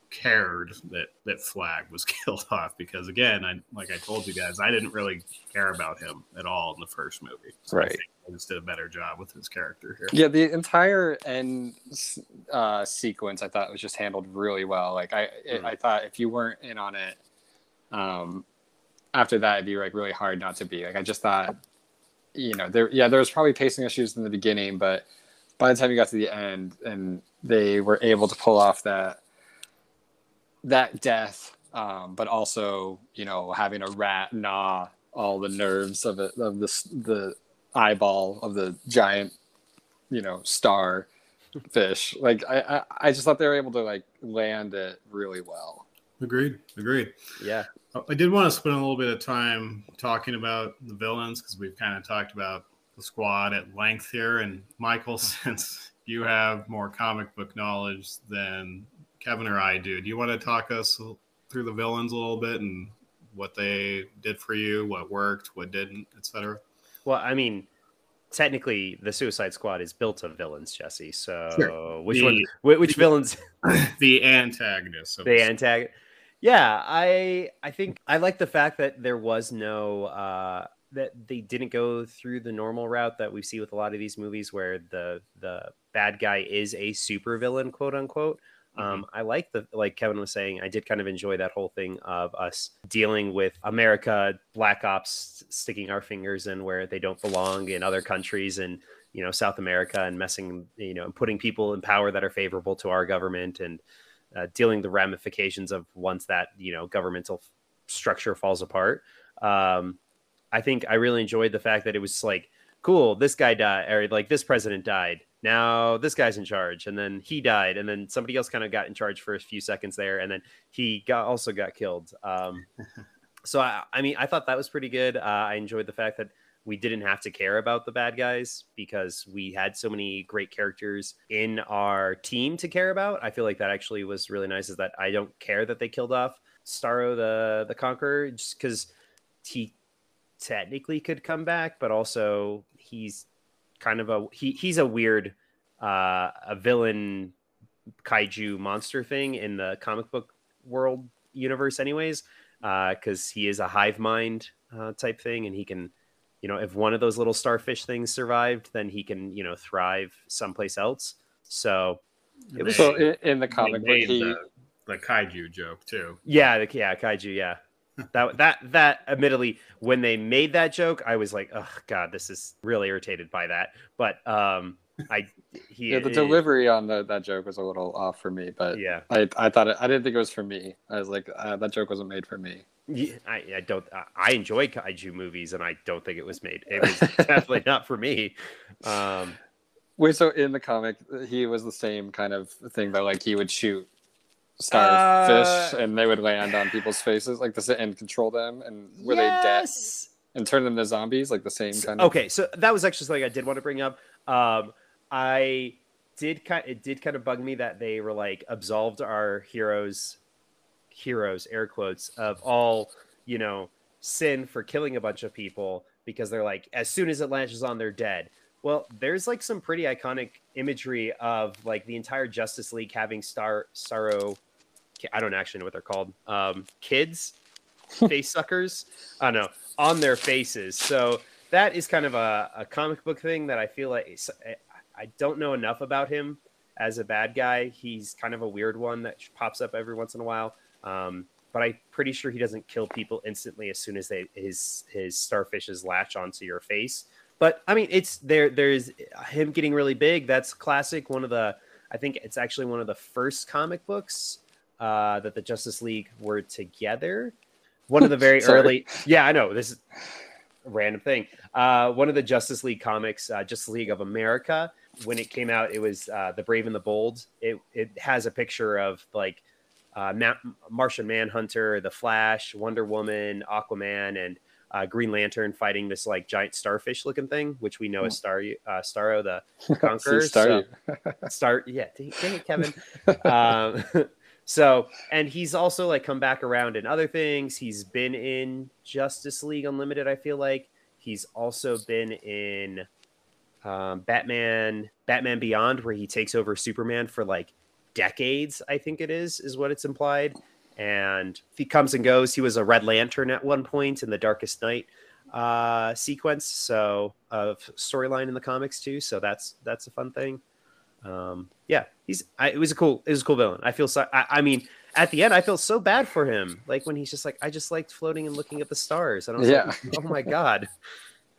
cared that that Flag was killed off because again, I like I told you guys, I didn't really care about him at all in the first movie. So I Right. think I just did a better job with his character here. Yeah, the entire end uh, sequence I thought was just handled really well. Like I, it, Mm. I thought if you weren't in on it, um, after that it'd be like really hard not to be. Like I just thought, you know, there, yeah, there was probably pacing issues in the beginning, but by the time you got to the end and they were able to pull off that that death, um, but also you know having a rat gnaw all the nerves of it of this the eyeball of the giant you know star fish like I, I i just thought they were able to like land it really well Agreed. Agreed. Yeah. I did want to spend a little bit of time talking about the villains because we've kind of talked about the squad at length here. And Michael, since you have more comic book knowledge than Kevin or I do, do you want to talk us through the villains a little bit and what they did for you, what worked, what didn't, etc.? Well, I mean, technically, the Suicide Squad is built of villains, Jesse. So Sure. which The- one? whi- Which villains? the antagonists. The antag yeah i i think i like the fact that there was no uh that they didn't go through the normal route that we see with a lot of these movies where the the bad guy is a super villain quote unquote um i like the like kevin was saying i did kind of enjoy that whole thing of us dealing with america black ops sticking our fingers in where they don't belong in other countries and you know south america and messing you know putting people in power that are favorable to our government and uh, dealing the ramifications of once that you know governmental f- structure falls apart. Um, I think I really enjoyed the fact that it was like, cool, this guy died, or like this president died. Now this guy's in charge, and then he died, and then somebody else kind of got in charge for a few seconds there, and then he got also got killed. Um, so I, I mean, I thought that was pretty good. Uh, I enjoyed the fact that we didn't have to care about the bad guys because we had so many great characters in our team to care about. I feel like that actually was really nice. Is that I don't care that they killed off Starro the the Conqueror just because he technically could come back, but also he's kind of a he he's a weird uh, a villain kaiju monster thing in the comic book world universe, anyways, because uh, he is a hive mind uh, type thing, and he can, you know, if one of those little starfish things survived, then he can, you know, thrive someplace else. So it was so in, in the comic book he. The, the kaiju joke too. Yeah, the, yeah, kaiju. Yeah, that that that admittedly when they made that joke i was like oh god this is really irritated by that. But um i he yeah the delivery on the, that joke was a little off for me but yeah. I i thought it, i didn't think it was for me. I was like uh, that joke wasn't made for me. Yeah, I, I don't i enjoy kaiju movies and i don't think it was made it was definitely not for me. Um wait so in the comic he was the same kind of thing that like he would shoot starfish uh, and they would land on people's faces like this and control them and were yes. they dead? And turn them into zombies like the same kind of okay so that was actually something i did want to bring up. Um i did kind it did kind of bug me that they were like absolved our heroes heroes air quotes of all you know sin for killing a bunch of people because they're like as soon as it latches on they're dead. Well, there's like some pretty iconic imagery of like the entire Justice League having Star Starro I don't actually know what they're called. Um, kids, face suckers. I don't know on their faces. So that is kind of a, a comic book thing that I feel like I don't know enough about him as a bad guy. He's kind of a weird one that pops up every once in a while. Um, but I'm pretty sure he doesn't kill people instantly as soon as they his his starfishes latch onto your face. But I mean, it's there. There's him getting really big. That's classic. One of the I think it's actually one of the first comic books uh, that the Justice League were together. One of the very early, yeah, I know this is a random thing. Uh, one of the Justice League comics, uh, Justice League of America, when it came out, it was uh, the Brave and the Bold. It it has a picture of like uh, Ma- Martian Manhunter, the Flash, Wonder Woman, Aquaman, and uh, Green Lantern fighting this like giant starfish looking thing, which we know as Star uh, Starro the Conqueror. Star, so, Star, yeah, dang, dang it, Kevin. um, so, and he's also like come back around in other things. He's been in Justice League Unlimited, I feel like. He's also been in um, Batman, Batman Beyond, where he takes over Superman for like decades, I think it is, is what it's implied. And he comes and goes. He was a Red Lantern at one point in the Darkest Night uh, sequence, so of storyline in the comics too. So that's that's a fun thing um, yeah, he's. I, it was a cool. It was a cool villain. I feel so. I, I, mean, at the end, I feel so bad for him. Like when he's just like, I just liked floating and looking at the stars, and I was yeah. like, oh my god.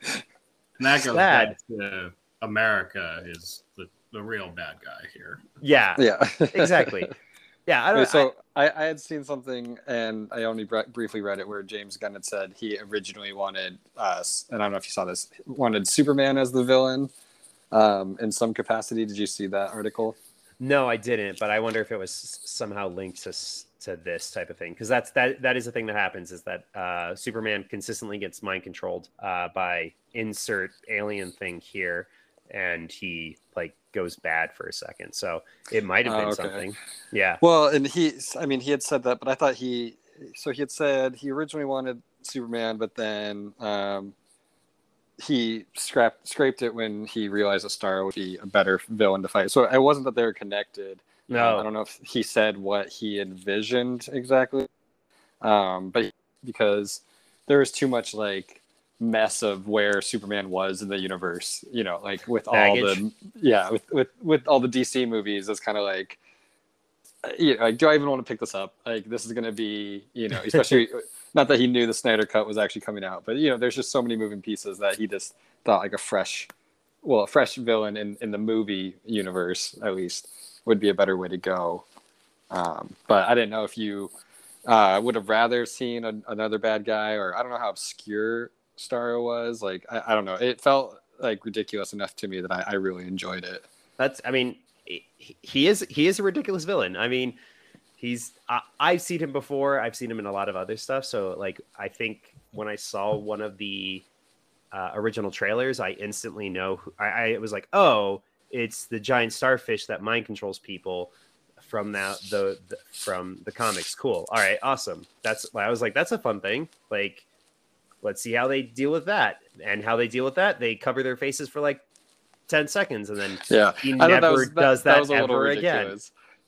And that goes Sad. back to America is the, the real bad guy here. Yeah. Yeah. exactly. Yeah. I don't. Wait, so I, I, had seen something, and I only bre- briefly read it, where James Gunn had said he originally wanted uh, us, and I don't know if you saw this, wanted Superman as the villain um, in some capacity. Did you see that article? No, I didn't. But I wonder if it was somehow linked to to this type of thing because that's that that is the thing that happens is that uh, Superman consistently gets mind controlled uh, by insert alien thing here, and he like goes bad for a second. So it might have been oh, okay. something. Yeah. Well, and he, I mean, he had said that, but I thought he, so he had said he originally wanted Superman, but then um, he scrapped scraped it when he realized that Star would be a better villain to fight. So it wasn't that they were connected. No, um, I don't know if he said what he envisioned exactly, um, but because there was too much like mess of where Superman was in the universe. You know, like with Baggage. all the yeah, with with with all the DC movies, it's kind of like. Uh, you know, like, do I even want to pick this up? Like, this is going to be, you know, especially not that he knew the Snyder Cut was actually coming out, but you know, there's just so many moving pieces that he just thought like a fresh, well, a fresh villain in in the movie universe at least would be a better way to go. Um, but I didn't know if you uh, would have rather seen a, another bad guy, or I don't know how obscure Starro was. Like, I, I, don't know. It felt like ridiculous enough to me that I, I really enjoyed it. That's, I mean, he is he is a ridiculous villain. I mean, he's I, I've seen him before. I've seen him in a lot of other stuff. So like I think when I saw one of the uh, original trailers, I instantly know. Who, I, I was like, oh, it's the giant starfish that mind controls people from that the, the from the comics. Cool. All right, awesome. That's I was like, that's a fun thing. Like, let's see how they deal with that and how they deal with that. They cover their faces for like ten seconds, and then Yeah, he I never that was, does that, was a little ever again.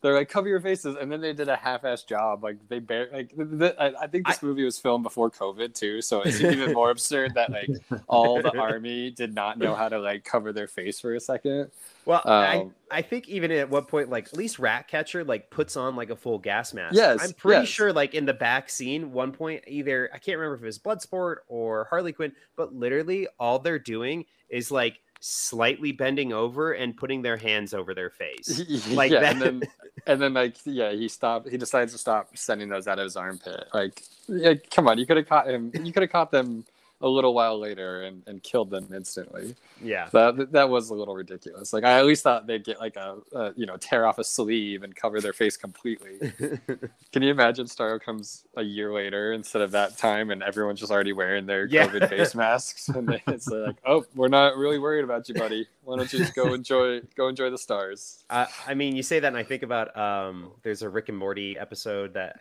They're like cover your faces, and then they did a half-ass job. Like they bare like th- th- I, I think this movie was filmed before COVID too, so it's even more absurd that like all the army did not know how to like cover their face for a second. Well, I, Um, I think even at one point, like at least Ratcatcher like puts on like a full gas mask. Yes, I'm pretty yes. sure like in the back scene, one point either I can't remember if it was Bloodsport or Harley Quinn, but literally all they're doing is like slightly bending over and putting their hands over their face. Like yeah, that. and then and then like yeah, he stopped. He decides to stop sending those out of his armpit. Like, yeah, come on, you could have caught him. You could have caught them a little while later and, and killed them instantly. Yeah. That that was a little ridiculous. Like I at least thought they'd get like a, a you know tear off a sleeve and cover their face completely. Can you imagine Starro comes a year later instead of that time and everyone's just already wearing their Yeah. COVID face masks and they, it's like, oh, we're not really worried about you, buddy. Why don't you just go enjoy go enjoy the stars? Uh, I mean, you say that, and I think about um, there's a Rick and Morty episode that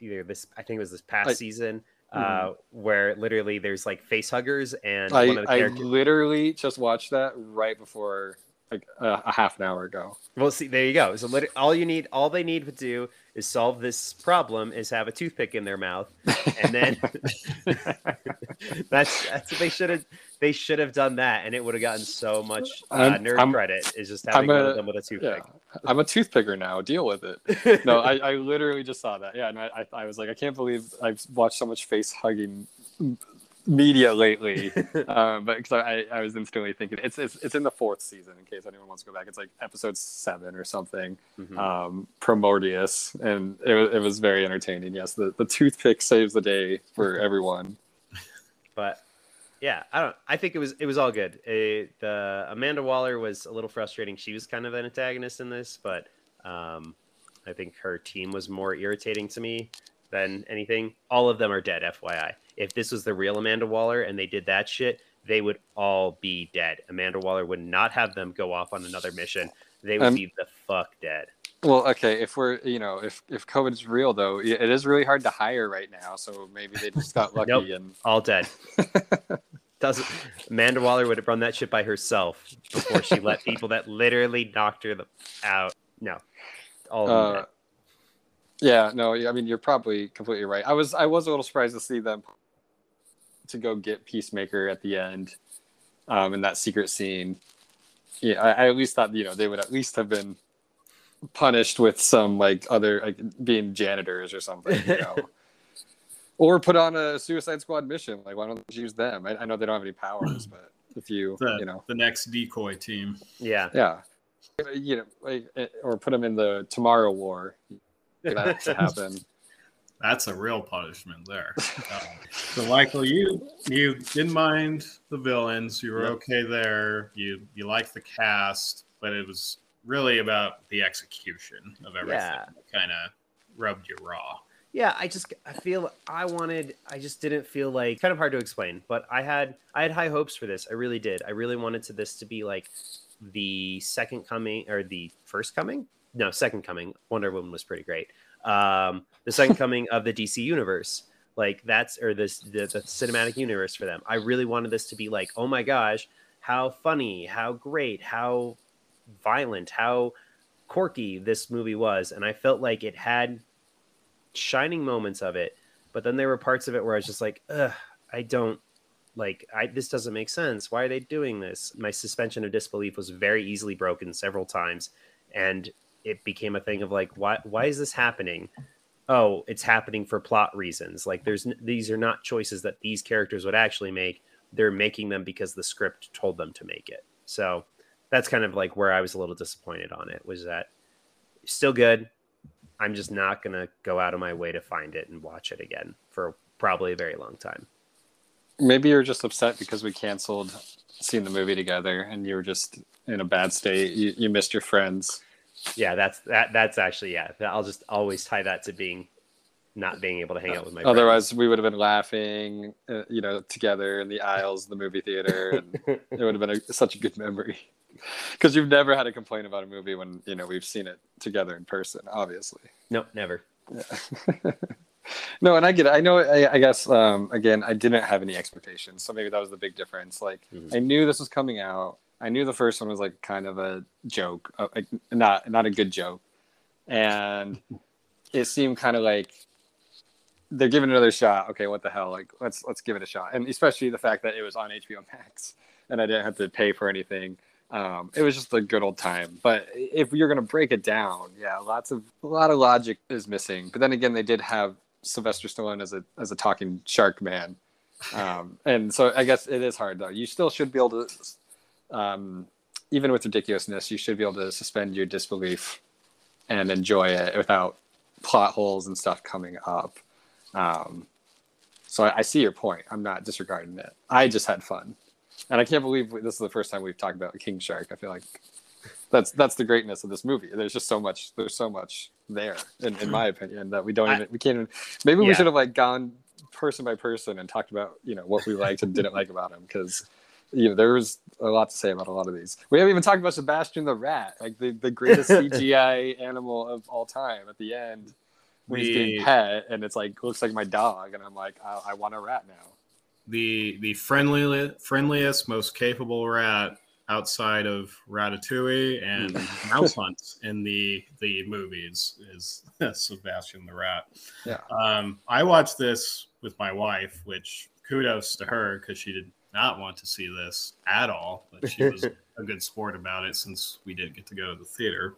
either this, I think it was this past I- season, uh, where literally there's like face huggers, and I, one of the I characters. literally just watched that right before like a, a half an hour ago. Well, see, there you go. So lit- all you need, all they need to do is solve this problem is have a toothpick in their mouth, and then that's that's what they should have. They should have done that, and it would have gotten so much uh, nerd I'm- credit. Is just having I'm one of them with a yeah, toothpick. I'm a toothpicker now. Deal with it. no, I, I literally just saw that. Yeah, and I, I, was like, I can't believe I've watched so much face hugging media lately. um, but because I, I was instantly thinking it's, it's it's in the fourth season. In case anyone wants to go back, it's like episode seven or something. Mhm. Um, Promortyus, and it was it was very entertaining. Yes, the the toothpick saves the day for everyone. but yeah, I don't. I think it was it was all good. Uh the Amanda Waller was a little frustrating. She was kind of an antagonist in this, but um, I think her team was more irritating to me than anything. All of them are dead, FYI. If this was the real Amanda Waller and they did that shit, they would all be dead. Amanda Waller would not have them go off on another mission. They would Um, be the fuck dead. Well, okay, if we're you know if if COVID's real though, it is really hard to hire right now. So maybe they just got lucky Nope. and All dead. Doesn't Amanda Waller would have run that shit by herself before she let people that literally knocked her the, out. No, all Uh, dead. yeah, no, I mean you're probably completely right. I was I was a little surprised to see them to go get Peacemaker at the end, um, in that secret scene. Yeah, I, I at least thought you know they would at least have been punished with some like other like being janitors or something, you know. or put on a Suicide Squad mission. Like, why don't you use them? I, I know they don't have any powers, but if you The, you know the next decoy team. Yeah, yeah, you know, like, eh, or put them in the Tomorrow War. That to happen. That's a real punishment there. Um, so, Michael, you you didn't mind the villains. You were Yep. okay there. You you liked the cast, but it was really about the execution of everything. Yeah. Kind of rubbed you raw. yeah. I just I feel I wanted. I just didn't feel like kind of hard to explain, but I had I had high hopes for this. I really did. I really wanted to this to be like the second coming or the first coming. No, second coming. Wonder Woman was pretty great. Um, the second coming of the DC universe. Like that's or this the, the cinematic universe for them. I really wanted this to be like, oh my gosh, how funny, how great, how violent, how quirky this movie was, and I felt like it had shining moments of it, but then there were parts of it where I was just like, ugh, I don't like I this doesn't make sense. Why are they doing this? My suspension of disbelief was very easily broken several times, and it became a thing of like, why why is this happening? Oh, it's happening for plot reasons. Like there's these are not choices that these characters would actually make. They're making them because the script told them to make it. So that's kind of like where I was a little disappointed on it was that still good. I'm just not gonna go out of my way to find it and watch it again for probably a very long time. Maybe you're just upset because we canceled seeing the movie together, and you were just in a bad state. You, you missed your friends. Yeah, that's that. That's actually yeah. I'll just always tie that to being not being able to hang out with my. friends. Otherwise, we would have been laughing, uh, you know, together in the aisles of the movie theater, and it would have been a, such a good memory. Because you've never had a complaint about a movie when you know we've seen it together in person, obviously. no, never. Yeah. no, and I get it. I know. I, I guess um, again, I didn't have any expectations, so maybe that was the big difference. Like, Mhm. I knew this was coming out. I knew the first one was like kind of a joke, uh, like not not a good joke, and it seemed kind of like they're giving it another shot. Okay, what the hell? Like let's let's give it a shot, and especially the fact that it was on HBO Max and I didn't have to pay for anything. Um, it was just a good old time. But if you're gonna break it down, yeah, lots of a lot of logic is missing. But then again, they did have Sylvester Stallone as a as a talking shark man, um, and so I guess it is hard though. You still should be able to, um, even with ridiculousness, you should be able to suspend your disbelief and enjoy it without plot holes and stuff coming up. Um, so I, I see your point. I'm not disregarding it. I just had fun, and I can't believe this is the first time we've talked about King Shark. I feel like that's that's the greatness of this movie. There's just so much. There's so much there, in, in my opinion, that we don't even we can't even. Maybe we should have like gone person by person and talked about you know what we liked and didn't like about him because you know there was a lot to say about a lot of these. We haven't even talked about Sebastian the rat, like the the greatest CGI animal of all time. At the end, when he's being pet, and it's like looks like my dog, and I'm like, I, I want a rat now. The the friendly friendliest, most capable rat outside of Ratatouille and Mouse Hunt in the the movies is Sebastian the Rat. Yeah. Um, I watched this with my wife, which kudos to her because she did not want to see this at all, but she was a good sport about it since we didn't get to go to the theater.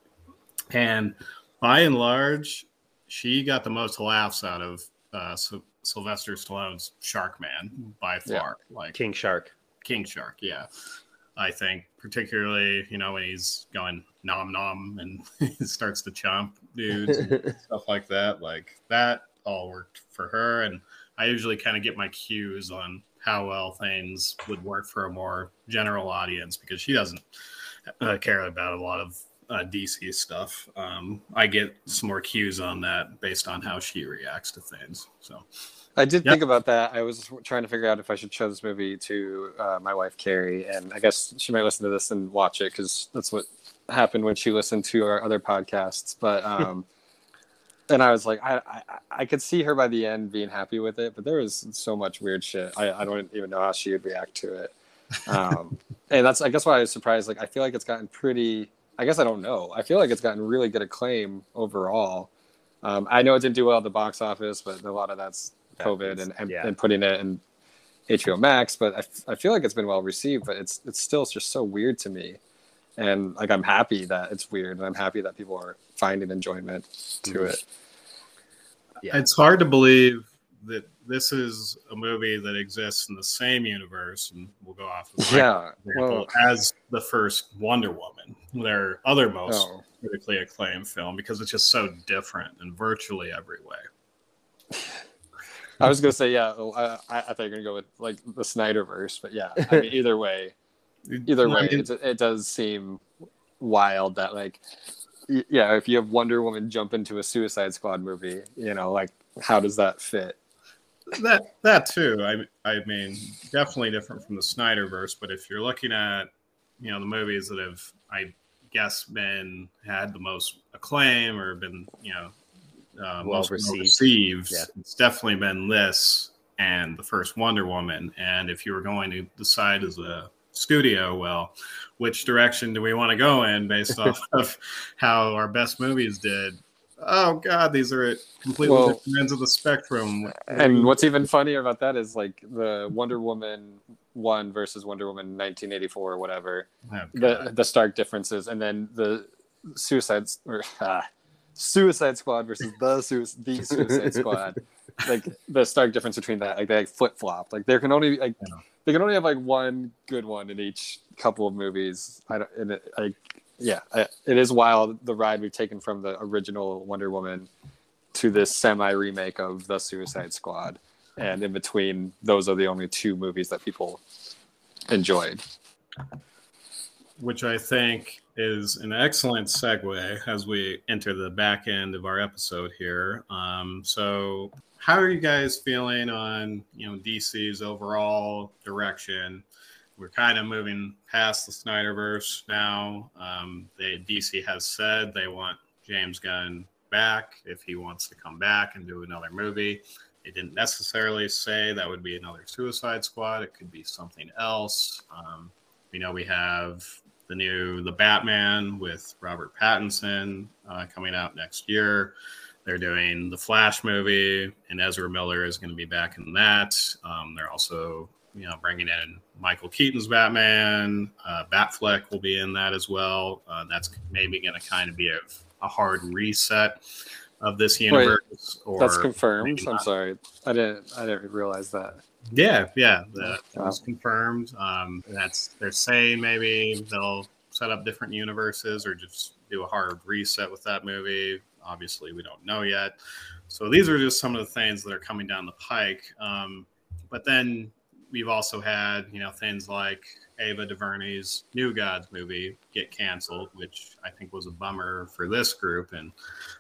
And by and large, she got the most laughs out of uh, Sy- Sylvester Stallone's Shark Man by Yeah. far. Like King Shark. King Shark, yeah. I think particularly, you know, when he's going nom nom and he starts to chomp dudes and stuff like that. Like that all worked for her. And I usually kind of get my cues on how well things would work for a more general audience because she doesn't uh, care about a lot of uh, DC stuff. Um, I get some more cues on that based on how she reacts to things. So I did Yep. think about that. I was trying to figure out if I should show this movie to uh, my wife Carrie, and I guess she might listen to this and watch it because that's what happened when she listened to our other podcasts. But um, and I was like, I, I I could see her by the end being happy with it, but there was so much weird shit. I, I don't even know how she would react to it. Um, and that's I guess why I was surprised. Like I feel like it's gotten pretty. I guess I don't know. I feel like it's gotten really good acclaim overall. Um, I know it didn't do well at the box office, but a lot of that's That COVID is- and, and, yeah. and putting it in HBO Max. But I, f- I feel like it's been well received, but it's it's still just so weird to me. And like I'm happy that it's weird, and I'm happy that people are finding enjoyment to Mhm. it. Yeah. It's hard to believe that this is a movie that exists in the same universe, and we'll go off of Yeah. example, Well, as the first Wonder Woman, their other most oh, critically acclaimed film, because it's just so different in virtually every way. I was gonna say yeah. oh, I, I thought you were gonna go with like the Snyderverse, but yeah. I mean, either way, either way, it, it does seem wild that like, yeah, if you have Wonder Woman jump into a Suicide Squad movie, you know, like how does that fit? That that too. I I mean, definitely different from the Snyderverse. But if you're looking at you know the movies that have, I guess, been had the most acclaim or been you know uh, Well most received. received, Yeah. it's definitely been this and the first Wonder Woman. And if you were going to decide as a studio, well, which direction do we want to go in based off of how our best movies did? Oh God, these are at completely Well, different ends of the spectrum. And what's even funnier about that is like the Wonder Woman one versus Wonder Woman 1984 or whatever. Oh, The the stark differences, and then the Suicide or ah, Suicide Squad versus the Suicide, the Suicide Squad. Like the stark difference between that, like they like, flip flop. Like there can only like Yeah. they can only have like one good one in each couple of movies. I don't. And it, like yeah, it is wild the ride we've taken from the original Wonder Woman to this semi remake of the Suicide Squad, and in between, those are the only two movies that people enjoyed. which I think is an excellent segue as we enter the back end of our episode here. Um, so, how are you guys feeling on you know DC's overall direction? We're kind of moving past the Snyderverse now. Um, they, DC has said they want James Gunn back if he wants to come back and do another movie. They didn't necessarily say that would be another Suicide Squad. It could be something else. Um, We know we have the new The Batman with Robert Pattinson uh, coming out next year. They're doing the Flash movie, and Ezra Miller is going to be back in that. Um, they're also, you know, bringing in Michael Keaton's Batman. Uh, Batfleck will be in that as well. Uh, that's maybe going to kind of be a, a, hard reset of this universe. Wait, that's confirmed. I'm sorry, I didn't. I didn't realize that. Yeah, yeah, that was confirmed. Um, that's they're saying maybe they'll set up different universes or just do a hard reset with that movie. Obviously, we don't know yet. So these are just some of the things that are coming down the pike. Um, but then we've also had, you know, things like Ava DuVernay's New Gods movie get canceled, which I think was a bummer for this group and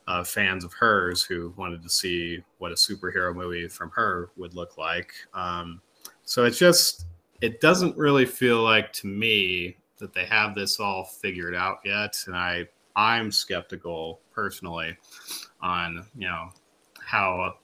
uh, fans of hers who wanted to see what a superhero movie from her would look like. Um, so it's just, it doesn't really feel like to me that they have this all figured out yet. And I I'm skeptical personally on you know how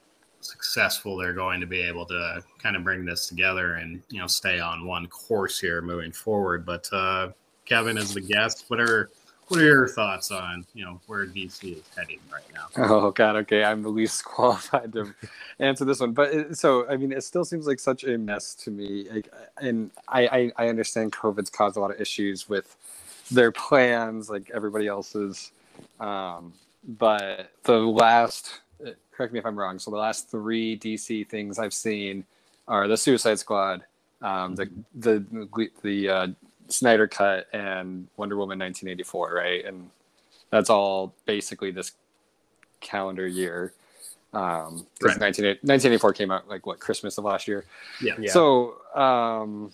successful they're going to be able to kind of bring this together and you know stay on one course here moving forward. But uh, Kevin, as the guest, what are what are your thoughts on you know where DC is heading right now? Oh God, okay, I'm the least qualified to answer this one, but it, so I mean, it still seems like such a mess to me. Like, and I, I I understand COVID's caused a lot of issues with their plans like everybody else's. Um, but the last, correct me if I'm wrong. So the last three DC things I've seen are the Suicide Squad, um, the the the uh, Snyder Cut, and Wonder Woman 1984. Right, and that's all basically this calendar year. Um, right. 1984 came out like what Christmas of last year. Yeah. yeah. So um,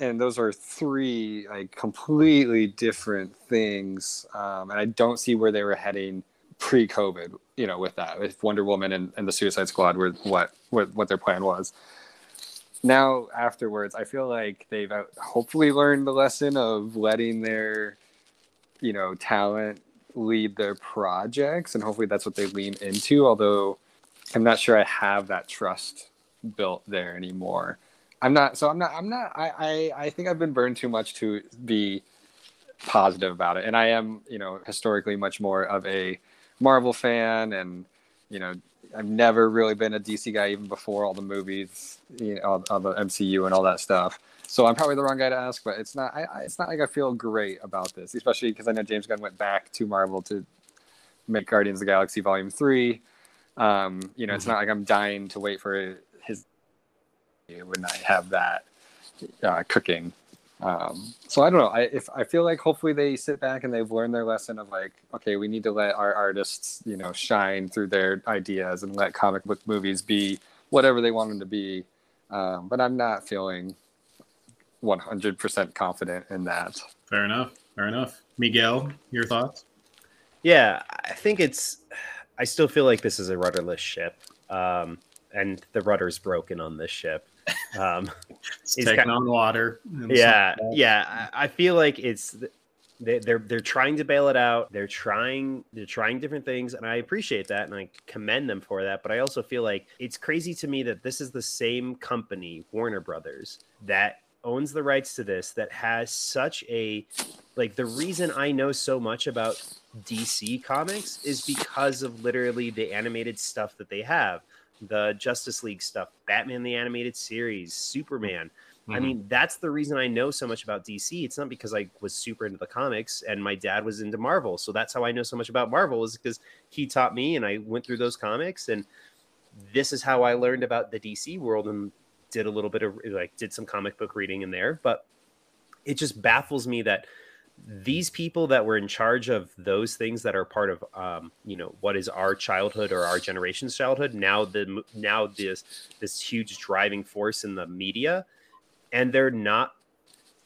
and those are three like completely different things um, and i don't see where they were heading pre-covid you know with that if wonder woman and, and the suicide squad were what, what what their plan was now afterwards i feel like they've uh, hopefully learned the lesson of letting their you know talent lead their projects and hopefully that's what they lean into although i'm not sure i have that trust built there anymore I'm not. So I'm not. I'm not. I, I. I think I've been burned too much to be positive about it, and I am. You know, historically much more of a Marvel fan, and you know, I've never really been a DC guy even before all the movies, you know, all, all the MCU and all that stuff. So I'm probably the wrong guy to ask, but it's not. I, I it's not like I feel great about this, especially because I know James Gunn went back to Marvel to make Guardians of the Galaxy Volume Three. Um, you know, it's not like I'm dying to wait for his when I have that uh, cooking. Um, so I don't know. I if I feel like hopefully they sit back and they've learned their lesson of like, okay, we need to let our artists, you know, shine through their ideas and let comic book movies be whatever they want them to be. Um, but I'm not feeling 100% confident in that. Fair enough. Fair enough. Miguel, your thoughts? Yeah, I think it's. I still feel like this is a rudderless ship, um, and the rudder's broken on this ship. Um, it's taking kind of, on water. Yeah, yeah. I feel like it's they, they're they're trying to bail it out. They're trying they're trying different things, and I appreciate that, and I commend them for that. But I also feel like it's crazy to me that this is the same company, Warner Brothers, that owns the rights to this that has such a like the reason I know so much about DC comics is because of literally the animated stuff that they have the Justice League stuff, Batman the animated series, Superman. Mm-hmm. I mean, that's the reason I know so much about DC. It's not because I was super into the comics and my dad was into Marvel. So that's how I know so much about Marvel is because he taught me and I went through those comics and this is how I learned about the DC world and did a little bit of like did some comic book reading in there, but it just baffles me that these people that were in charge of those things that are part of um, you know what is our childhood or our generation's childhood now the now this this huge driving force in the media and they're not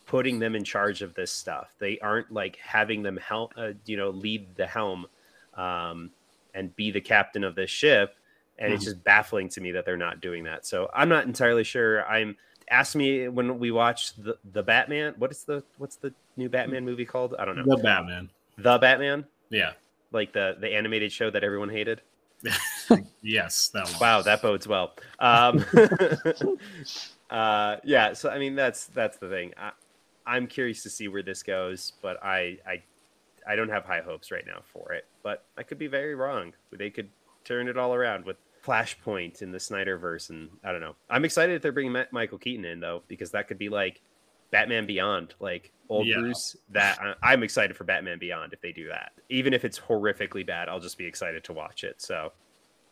putting them in charge of this stuff. They aren't like having them help uh, you know lead the helm um, and be the captain of this ship and mm-hmm. it's just baffling to me that they're not doing that. So i'm not entirely sure. I'm ask me when we watch the the Batman. What is the what's the new Batman movie called? I don't know. The Batman. The Batman. Yeah. Like the the animated show that everyone hated. yes, that one. Wow, that bodes well. Um, uh, yeah, so I mean that's that's the thing. I, I'm curious to see where this goes, but I I I don't have high hopes right now for it. But I could be very wrong. They could turn it all around with Flashpoint in the Snyderverse, and I don't know. I'm excited if they're bringing Michael Keaton in though, because that could be like Batman Beyond, like old Yeah. Bruce. That uh, I'm excited for Batman Beyond if they do that. Even if it's horrifically bad, I'll just be excited to watch it. So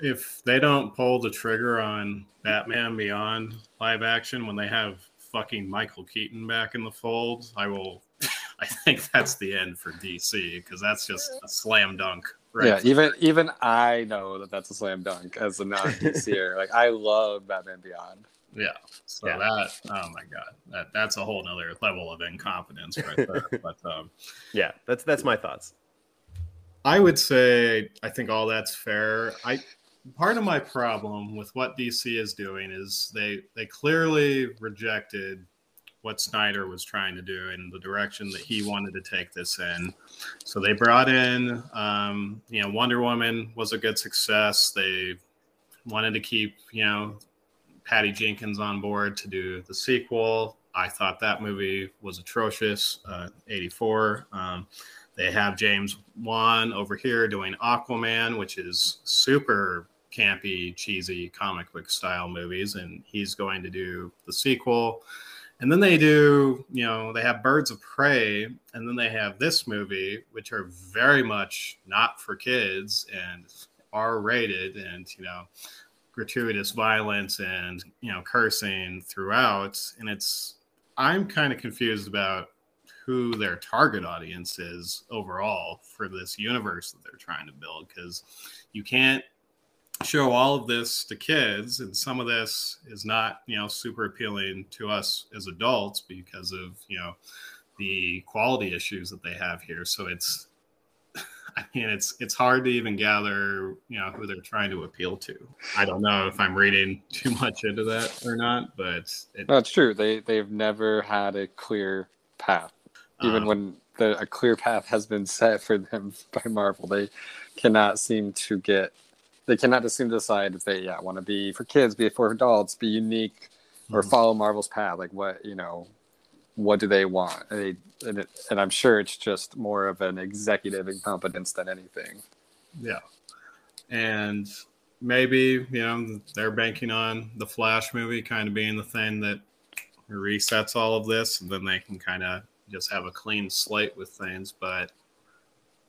If they don't pull the trigger on Batman Beyond live action when they have fucking Michael Keaton back in the fold, I will. I think that's the end for DC because that's just a slam dunk. Right. Yeah, even even I know that that's a slam dunk as a non DCer. like I love Batman Beyond. Yeah. So Yeah. that, oh my god, that that's a whole nother level of incompetence right there. but um, yeah, that's that's my thoughts. I would say I think all that's fair. I part of my problem with what DC is doing is they they clearly rejected what Snyder was trying to do and the direction that he wanted to take this in. So they brought in, um, you know, Wonder Woman was a good success. They wanted to keep, you know, Patty Jenkins on board to do the sequel. I thought that movie was atrocious. Uh, 84. Um, they have James Wan over here doing Aquaman, which is super campy, cheesy comic book style movies, and he's going to do the sequel. And then they do, you know, they have Birds of Prey, and then they have this movie, which are very much not for kids and R rated and, you know, gratuitous violence and, you know, cursing throughout. And it's, I'm kind of confused about who their target audience is overall for this universe that they're trying to build because you can't show all of this to kids and some of this is not you know super appealing to us as adults because of you know the quality issues that they have here so it's i mean it's it's hard to even gather you know who they're trying to appeal to i don't know if i'm reading too much into that or not but it, No, it's true. They they've never had a clear path. Even um, when the, a clear path has been set for them by Marvel, they cannot seem to get. They cannot just seem to decide if they yeah want to be for kids, be for adults, be unique, or Mhm. follow Marvel's path. Like what you know, what do they want? They, and, it, and I'm sure it's just more of an executive incompetence than anything. Yeah. And maybe, you know, they're banking on the Flash movie kind of being the thing that resets all of this, and then they can kind of just have a clean slate with things. But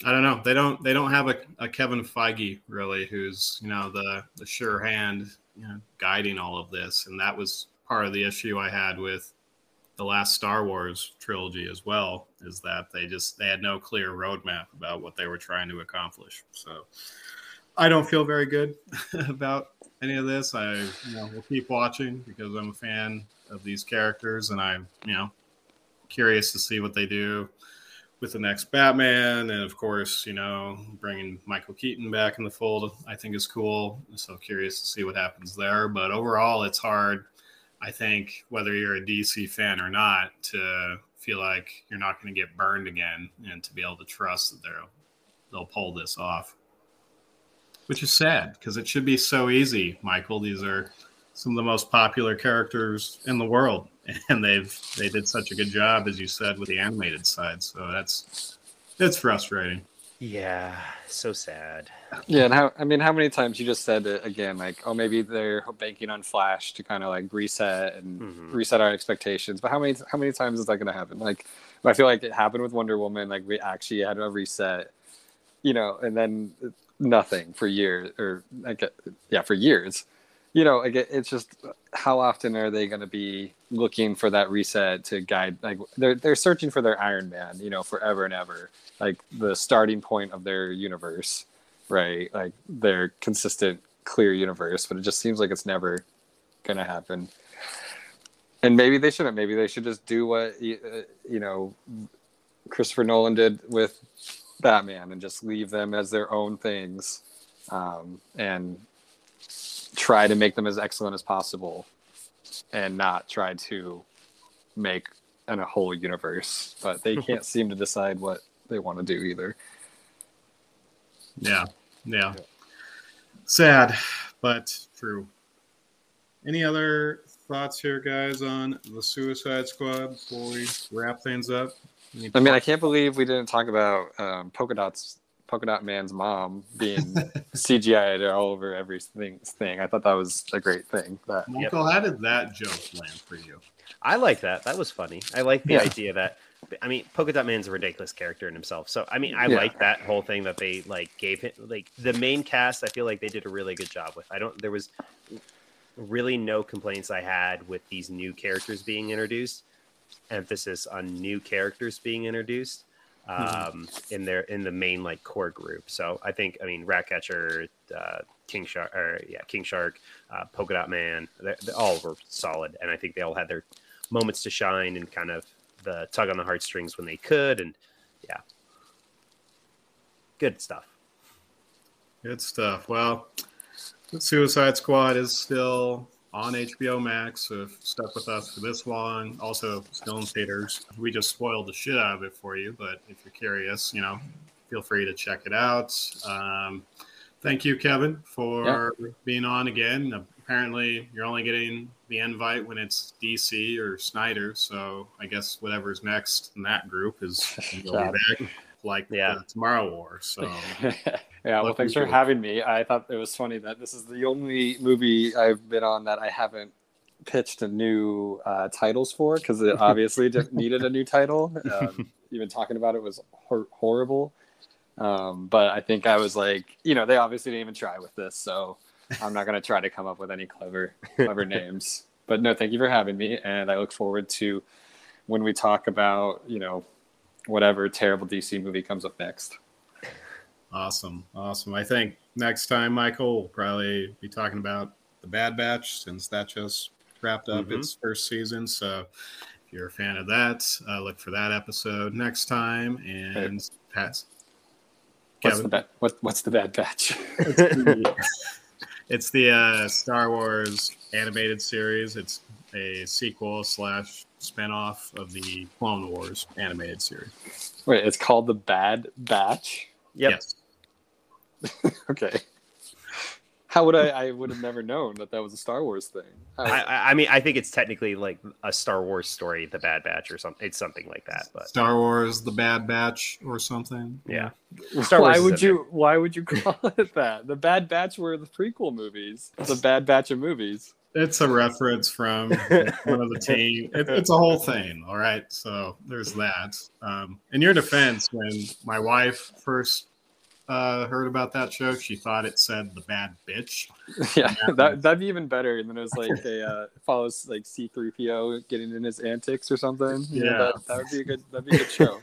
I don't know. They don't they don't have a, a Kevin Feige really who's, you know, the the sure hand, you know, guiding all of this. And that was part of the issue I had with the last Star Wars trilogy as well, is that they just they had no clear roadmap about what they were trying to accomplish. So I don't feel very good about any of this. I you know will keep watching because I'm a fan of these characters and I'm you know curious to see what they do with the next Batman and of course you know bringing Michael Keaton back in the fold I think is cool. So curious to see what happens there. But overall, it's hard. I think whether you're a DC fan or not to feel like you're not going to get burned again and to be able to trust that they'll they'll pull this off which is sad because it should be so easy michael these are some of the most popular characters in the world and they've they did such a good job as you said with the animated side so that's it's frustrating Yeah, so sad. Yeah, and how I mean, how many times you just said it again? Like, oh, maybe they're banking on Flash to kind of like reset and Mhm. reset our expectations. But how many how many times is that going to happen? Like, I feel like it happened with Wonder Woman. Like, we actually had a reset, you know, and then nothing for years, or like, yeah, for years. You know, like it, it's just how often are they going to be looking for that reset to guide? Like, they're they're searching for their Iron Man, you know, forever and ever, like the starting point of their universe right? Like their consistent, clear universe, but it just seems like it's never gonna happen. And maybe they shouldn't. Maybe they should just do what uh, you know Christopher Nolan did with Batman and just leave them as their own things, um, and try to make them as excellent as possible, and not try to make an, a whole universe. But they can't seem to decide what they want to do either. yeah yeah sad but true any other thoughts here, guys, on the Suicide Squad before we wrap things up? Any I mean, I can't believe we didn't talk about um, Polka Dot's Polka Dot Man's mom being CGI'd all over everything. Thing I thought that was a great thing. That Michael, how did that joke land for you? I like that. That was funny. I like the Yeah. idea that I mean, Polka Dot Man's a ridiculous character in himself. So I mean, I Yeah. like that whole thing that they like gave him. Like the main cast, I feel like they did a really good job with. I don't. There was really no complaints I had with these new characters being introduced. Emphasis on new characters being introduced um, in their in the main like core group. So I think I mean Ratcatcher, uh, King Shark, or yeah, King Shark, uh, Polka Dot Man, they, they all were solid, and I think they all had their moments to shine and kind of the tug on the heartstrings when they could, and yeah, good stuff. Good stuff. Well, Suicide Squad is still on HBO Max. So if stuck with us for this long, also still in theaters. We just spoiled the shit out of it for you, but if you're curious, you know, feel free to check it out. Um, thank you, Kevin, for being on again. Apparently, you're only getting the invite when it's DC or Snyder. So I guess whatever's next in that group is you'll Yeah. be back like Yeah. the Tomorrow War. So. yeah, well, thanks for having me. I thought it was funny that this is the only movie I've been on that I haven't pitched a new uh, titles for because it obviously needed a new title. Um, even talking about it was hor- horrible. Um, but I think I was like, you know, they obviously didn't even try with this, so I'm not going to try to come up with any clever, clever names. But no, thank you for having me, and I look forward to when we talk about, you know, whatever terrible DC movie comes up next. Awesome. Awesome. I think next time, Michael, we'll probably be talking about the Bad Batch since that just wrapped up Mhm. its first season. So if you're a fan of that, uh, look for that episode next time. And Pat's What's Kevin. the bad? What, what's the bad batch? it's the uh, Star Wars animated series. It's a sequel slash spinoff of the Clone Wars animated series. Wait, it's called the Bad Batch. Yep. Yes. Okay. How would I? I would have never known that that was a Star Wars thing. How- I, I- I mean, I think it's technically like a Star Wars story, The Bad Batch, or something. It's something like that. But Star Wars, the Bad Batch, or something. yeah, Star why Wars would in you? Why would you call it that? The Bad Batch were the prequel movies. The Bad Batch of movies. It's a reference from one of the team. It, it's a whole thing. All right. So there's that. Um, in your defense, when my wife first uh, heard about that show, she thought it said the bad bitch. Yeah, that that'd be even better. And then it was like a uh, follows like C three PO getting in his antics or something. You know, Yeah. that, that would be a good. That'd be a good show.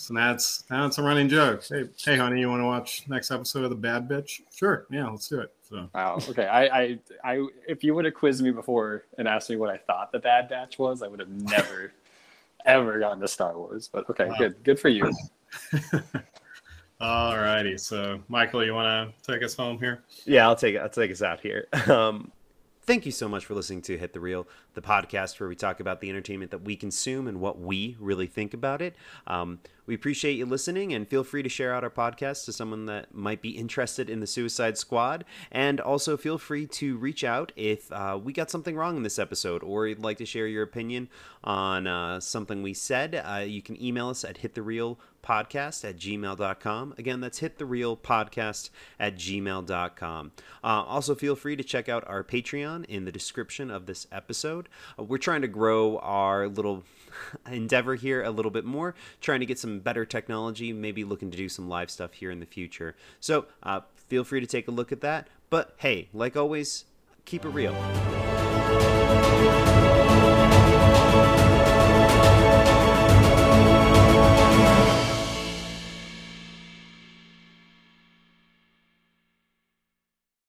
So that's that's a running joke. Hey, hey, honey, you want to watch next episode of the Bad Bitch? Sure. Yeah, let's do it. So Wow. Okay. I, I, I, if you would have quizzed me before and asked me what I thought the Bad Batch was, I would have never, ever gotten to Star Wars. But okay, Wow. good. Good for you. all righty. So Michael, you want to take us home here? yeah. I'll take I'll take us out here. Um, thank you so much for listening to Hit the Reel, the podcast where we talk about the entertainment that we consume and what we really think about it. Um, we appreciate you listening and feel free to share out our podcast to someone that might be interested in the Suicide Squad. And also feel free to reach out if uh, we got something wrong in this episode or you'd like to share your opinion on uh, something we said. Uh, you can email us at hitthereelpodcast at gmail.com. Again, that's hitthereelpodcast at gmail.com. Uh, also, feel free to check out our Patreon in the description of this episode. Uh, we're trying to grow our little endeavor here a little bit more, trying to get some better technology, maybe looking to do some live stuff here in the future. So uh, feel free to take a look at that. But hey, like always, keep it real.